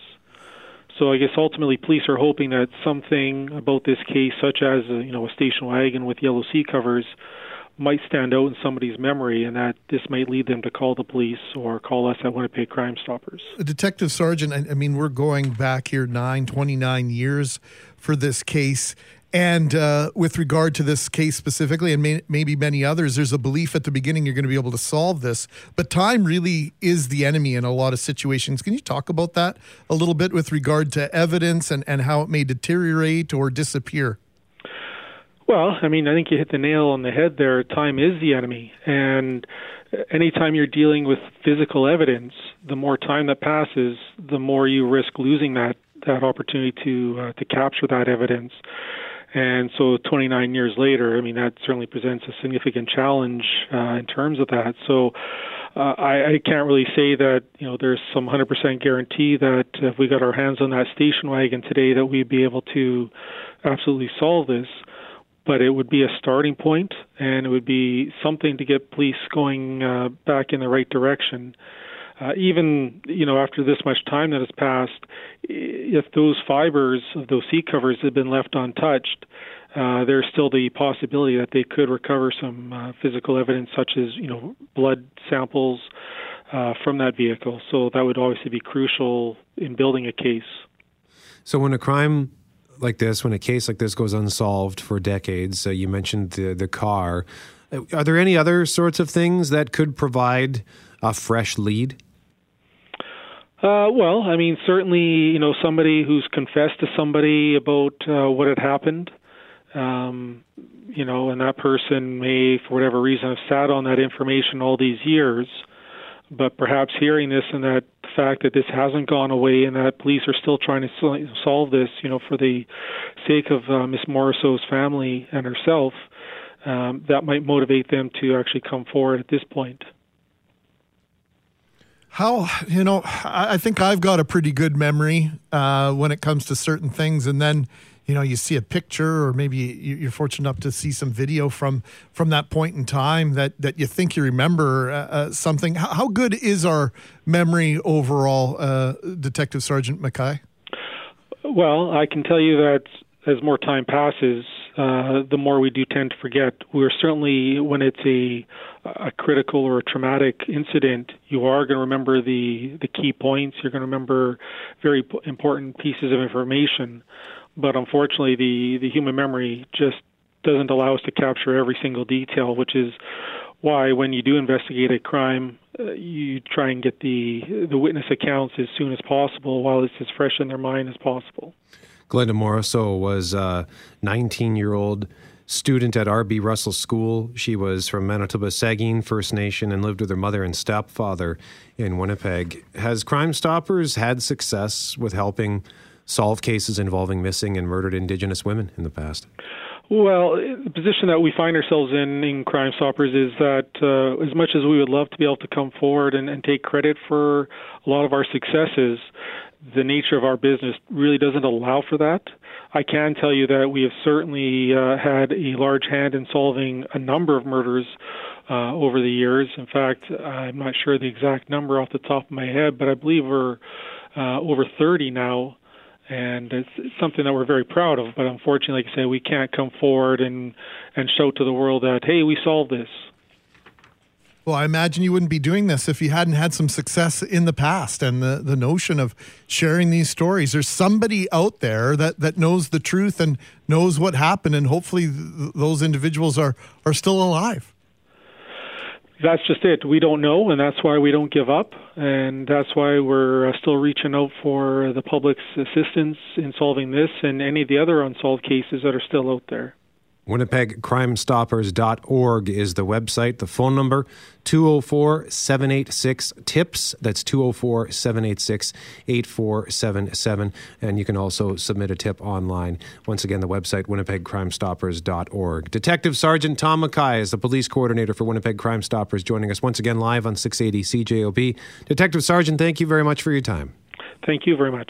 So I guess ultimately police are hoping that something about this case, such as a, you know a station wagon with yellow seat covers, might stand out in somebody's memory, and that this might lead them to call the police or call us at Winnipeg Crime Stoppers. Detective Sergeant, I, I mean, we're going back here nine, 29 years for this case. And uh, with regard to this case specifically, and may, maybe many others, there's a belief at the beginning you're going to be able to solve this. But time really is the enemy in a lot of situations. Can you talk about that a little bit with regard to evidence and, and how it may deteriorate or disappear? Well, I mean, I think you hit the nail on the head there. Time is the enemy. And anytime you're dealing with physical evidence, the more time that passes, the more you risk losing that, that opportunity to, uh, to capture that evidence. And so 29 years later, I mean, that certainly presents a significant challenge uh, in terms of that. So uh, I, I can't really say that, you know, there's some 100% guarantee that if we got our hands on that station wagon today that we'd be able to absolutely solve this. But it would be a starting point, and it would be something to get police going uh, back in the right direction. Uh, even you know after this much time that has passed, if those fibers of those seat covers had been left untouched, uh, there's still the possibility that they could recover some uh, physical evidence, such as you know blood samples uh, from that vehicle. So that would obviously be crucial in building a case. So when a crime like this, when a case like this goes unsolved for decades, uh, you mentioned the the car. Uh, Are there any other sorts of things that could provide a fresh lead? Uh, well, I mean, certainly, you know, somebody who's confessed to somebody about uh, what had happened, um, you know, and that person may, for whatever reason, have sat on that information all these years, but perhaps hearing this and that fact that this hasn't gone away and that police are still trying to solve this, you know, for the sake of uh, Miss Morisseau's family and herself, um, that might motivate them to actually come forward at this point. How you know? I think I've got a pretty good memory uh, when it comes to certain things, and then you know you see a picture, or maybe you- you're fortunate enough to see some video from from that point in time that that you think you remember uh, uh, something. How, how good is our memory overall, uh, Detective Sergeant Mackay? Well, I can tell you that as more time passes, uh, the more we do tend to forget. We're certainly, when it's a, a critical or a traumatic incident, you are going to remember the, the key points. You're going to remember very important pieces of information. But unfortunately, the, the human memory just doesn't allow us to capture every single detail, which is why when you do investigate a crime, uh, you try and get the the witness accounts as soon as possible while it's as fresh in their mind as possible. Glenda Morisseau was a 19 year old student at R.B. Russell School. She was from Manitoba Sagkeeng First Nation and lived with her mother and stepfather in Winnipeg. Has Crime Stoppers had success with helping solve cases involving missing and murdered Indigenous women in the past? Well, the position that we find ourselves in in Crime Stoppers is that uh, as much as we would love to be able to come forward and, and take credit for a lot of our successes, the nature of our business really doesn't allow for that. I can tell you that we have certainly uh, had a large hand in solving a number of murders uh, over the years. In fact, I'm not sure the exact number off the top of my head, but I believe we're uh, over 30 now and it's, it's something that we're very proud of. But unfortunately, like I say, we can't come forward and and show to the world that hey, we solved this. Well, I imagine you wouldn't be doing this if you hadn't had some success in the past and the, the notion of sharing these stories. There's somebody out there that, that knows the truth and knows what happened, and hopefully th- those individuals are, are still alive. That's just it. We don't know, and that's why we don't give up, and that's why we're uh, still reaching out for the public's assistance in solving this and any of the other unsolved cases that are still out there. WinnipegCrimeStoppers.org is the website. The phone number 204 786 TIPS. That's 204 786 8477. And you can also submit a tip online. Once again, the website WinnipegCrimeStoppers.org. Detective Sergeant Tom Mackay is the police coordinator for Winnipeg Crime Stoppers, joining us once again live on 680 CJOB. Detective Sergeant, thank you very much for your time. Thank you very much.